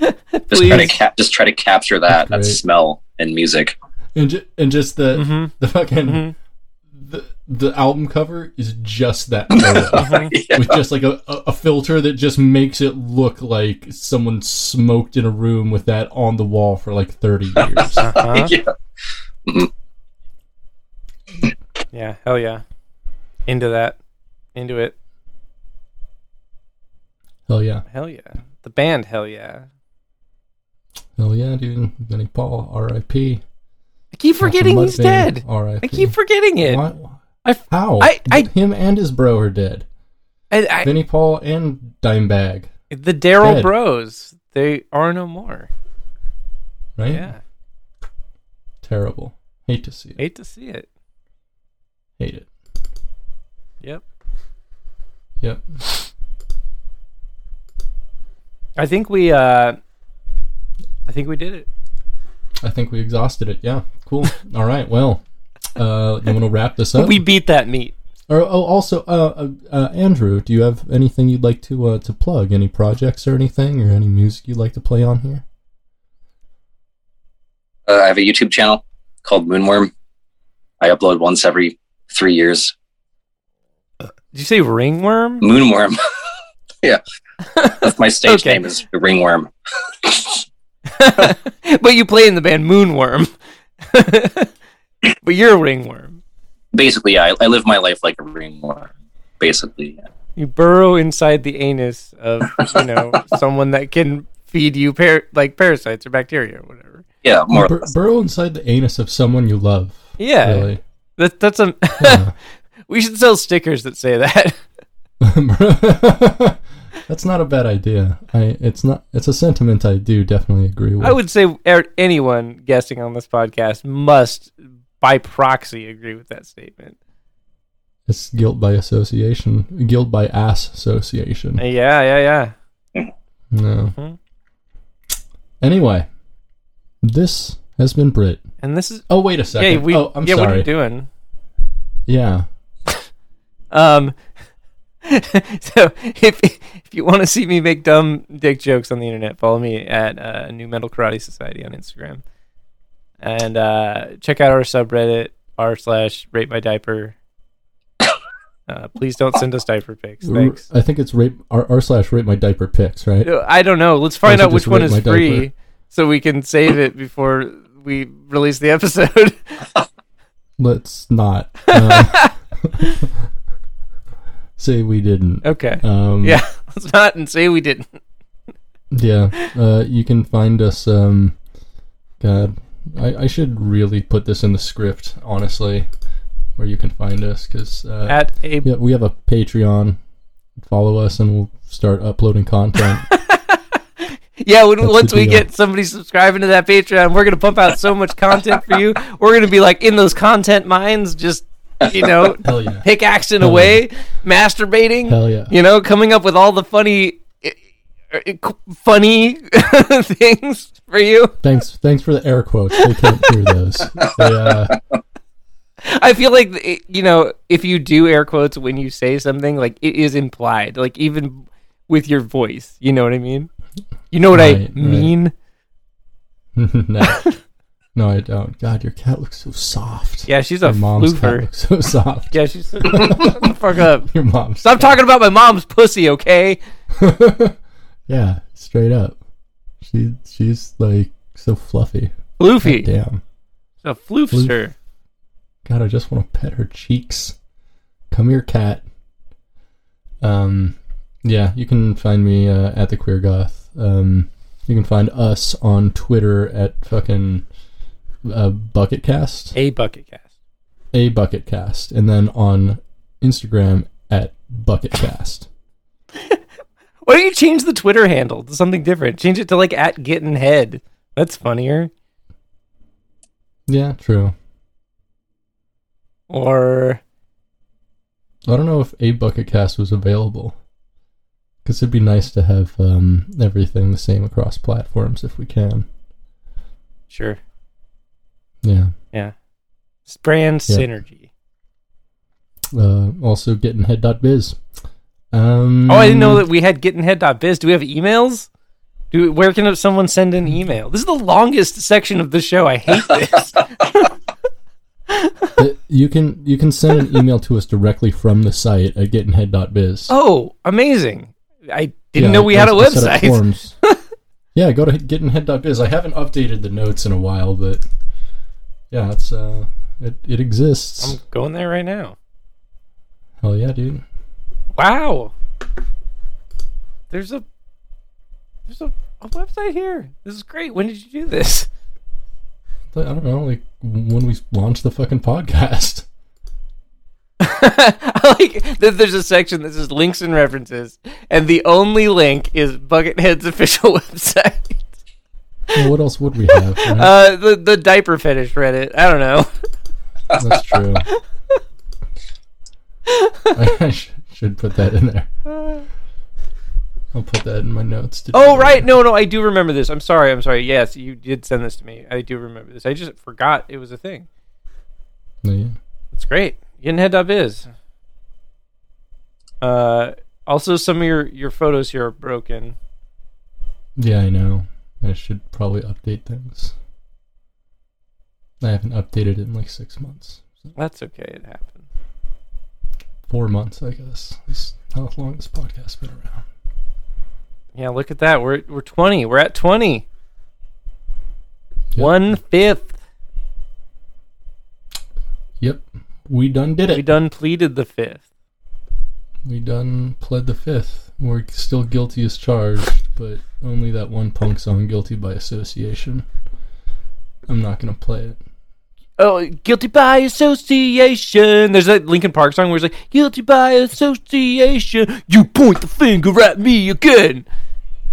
just try to cap. Just try to capture that that smell in music. and, ju- and just the Mhm. the fucking Mhm. the, the album cover is just that photo. Mhm. Yeah. with just like a, a, a filter that just makes it look like someone smoked in a room with that on the wall for like 30 years. Uh-huh. yeah. Yeah, hell yeah. Into that. Into it. Hell yeah. Hell yeah. The band, hell yeah. Hell yeah, dude. Vinnie Paul, R.I.P. I keep forgetting he's dead. R.I.P. I keep forgetting it. Why- I, How? I- I- Him and his bro are dead. I, I, Paul and Dimebag, the Darrell Bros, they are no more. right? Yeah. Terrible. Hate to see it. Hate to see it. Hate it. Yep. Yep. I think we uh I think we did it. I think we exhausted it. Yeah. Cool. All right. Well, uh, you want to wrap this up? We beat that meat. Or oh, also, uh, uh, uh, Andrew, do you have anything you'd like to uh, to plug? Any projects or anything, or any music you'd like to play on here? Uh, I have a YouTube channel called Moonworm. I upload once every three years. Did you say ringworm? Moonworm. yeah, that's my stage Okay. name is Ringworm. but you play in the band Moonworm. but you're a ringworm. Basically, yeah, I, I live my life like a ringworm. Basically, yeah. You burrow inside the anus of, you know, someone that can feed you par- like parasites or bacteria or whatever. yeah, more. or Bur- burrow inside the anus of someone you love. Yeah. Really. That, that's a Yeah. we should sell stickers that say that. That's not a bad idea. I it's not it's a sentiment I do definitely agree with. I would say er- anyone guessing on this podcast must, by proxy, agree with that statement. It's guilt by association, guilt by ass association. Yeah, yeah, yeah. No. Mhm. Anyway, this has been Brit. And this is Oh wait a second. yeah. We oh, I'm yeah. What are sorry. you doing? Yeah. Um. so if if you want to see me make dumb dick jokes on the internet, follow me at uh, New Metal Karate Society on Instagram, and uh, check out our subreddit r slash rate my diaper. Uh, please don't send us diaper pics. Thanks. I think it's rape r, r slash rape my diaper pics, right? I don't know. Let's find Or is it out which one is free, diaper? so we can save it before we release the episode. Let's not uh, say we didn't. okay. Um, Yeah. Let's not and say we didn't. Yeah, uh, you can find us. Um, God, I, I should really put this in the script, honestly, where you can find us because uh, At a yeah, we have a Patreon. Follow us, and we'll start uploading content. Yeah, when, once we get somebody subscribing to that Patreon, we're gonna pump out so much content for you. We're gonna be like in those content mines, just you know, yeah! pickaxing Hell away, masturbating. Hell yeah! You know, coming up with all the funny, eh, eh, funny things for you. Thanks, thanks for the air quotes. They can't hear those. They, uh, I feel like eh, you know, if you do air quotes when you say something, like it is implied, like even with your voice. You know what I mean? You know what Right, I right. mean? no, no, I don't. God, your cat looks so soft. Yeah, she's a Your mom's cat looks so soft. Yeah, she's shut the fuck up. Your mom. Stop talking about my mom's pussy, okay? yeah, straight up. She she's like so fluffy. Floofy. Damn. A floofster. God, I just want to pet her cheeks. Come here, cat. Um, yeah, you can find me uh, at the Queer Goth. Um, you can find us on Twitter at fucking uh, Bucketcast, A bucket cast. a Bucketcast, and then on Instagram at Bucketcast. Why don't you change the Twitter handle to something different? Change it to like at getting head. That's funnier. Yeah, true. Or I don't know if a Bucketcast was available. Because it'd be nice to have um, everything the same across platforms if we can. sure. Yeah. Yeah. Brand Yeah. synergy. Uh, also, gettinghead.biz. Um, Oh, I didn't know that we had gettinghead.biz. Do we have emails? Do where can someone send an email? This is the longest section of the show. I hate this. Uh, you can you can send an email to us directly from the site at gettinghead.biz. oh, amazing! I didn't Yeah, know we had a website. yeah, go to gettinghead.biz. I haven't updated the notes in a while, but yeah, it's uh, it it exists. I'm going there right now. Hell yeah, dude. Wow. There's a there's a, a website here. This is great. When did you do this? I don't know, like when we launched the fucking podcast. I like that there's a section that says links and references, and the only link is Buckethead's official website. Well, what else would we have? right? Uh, the the diaper fetish Reddit. I don't know. That's true. I, should put that in there. I'll put that in my notes. To Oh right, no, no, I do remember this. I'm sorry, I'm sorry. Yes, you did send this to me. I do remember this. I just forgot it was a thing. No, yeah. It's great. Gettinghead.biz. Uh, also some of your your photos here are broken. Yeah, I know. I should probably update things. I haven't updated it in like six months. That's okay. It happened. Four months, I guess. That's how long this podcast's been around. Yeah, look at that. We're we're 20. We're at 20. Yep. One fifth. Yep. We done did it. We done pleaded the fifth. We done pled the fifth. We're still guilty as charged, but only that one punk song, Guilty by Association. I'm not gonna play it. Oh, guilty by association. There's that Linkin Park song where it's like, guilty by association. You point the finger at me again.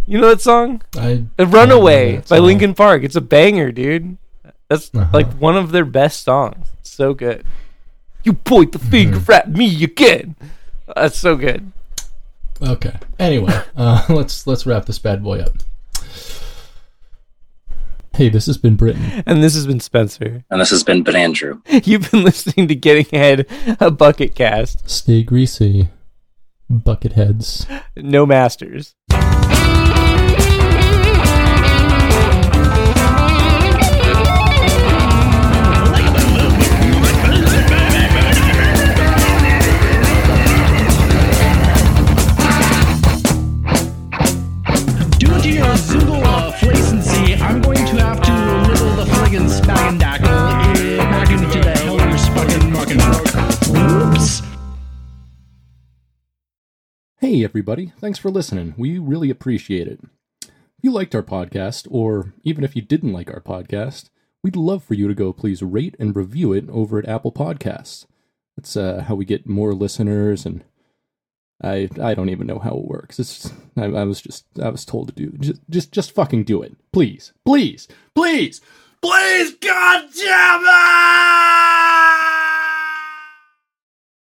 You know that song? I I Runaway by song. Linkin Park. It's a banger, dude. That's Uh-huh. like one of their best songs. It's so good. You point the finger Mm-hmm. at me again. That's so good. Okay. Anyway, uh, let's let's wrap this bad boy up. Hey, this has been Britain. And this has been Spencer. And this has been Ben Andrew. You've been listening to Getting Ahead, a bucket cast. Stay greasy, bucket heads. No masters. Hey, everybody. Thanks for listening. We really appreciate it. If you liked our podcast, or even if you didn't like our podcast, we'd love for you to go please rate and review it over at Apple Podcasts. That's uh, how we get more listeners, and I I don't even know how it works. It's I, I was just I was told to do just just just fucking do it, please, please, please, please, God damn it!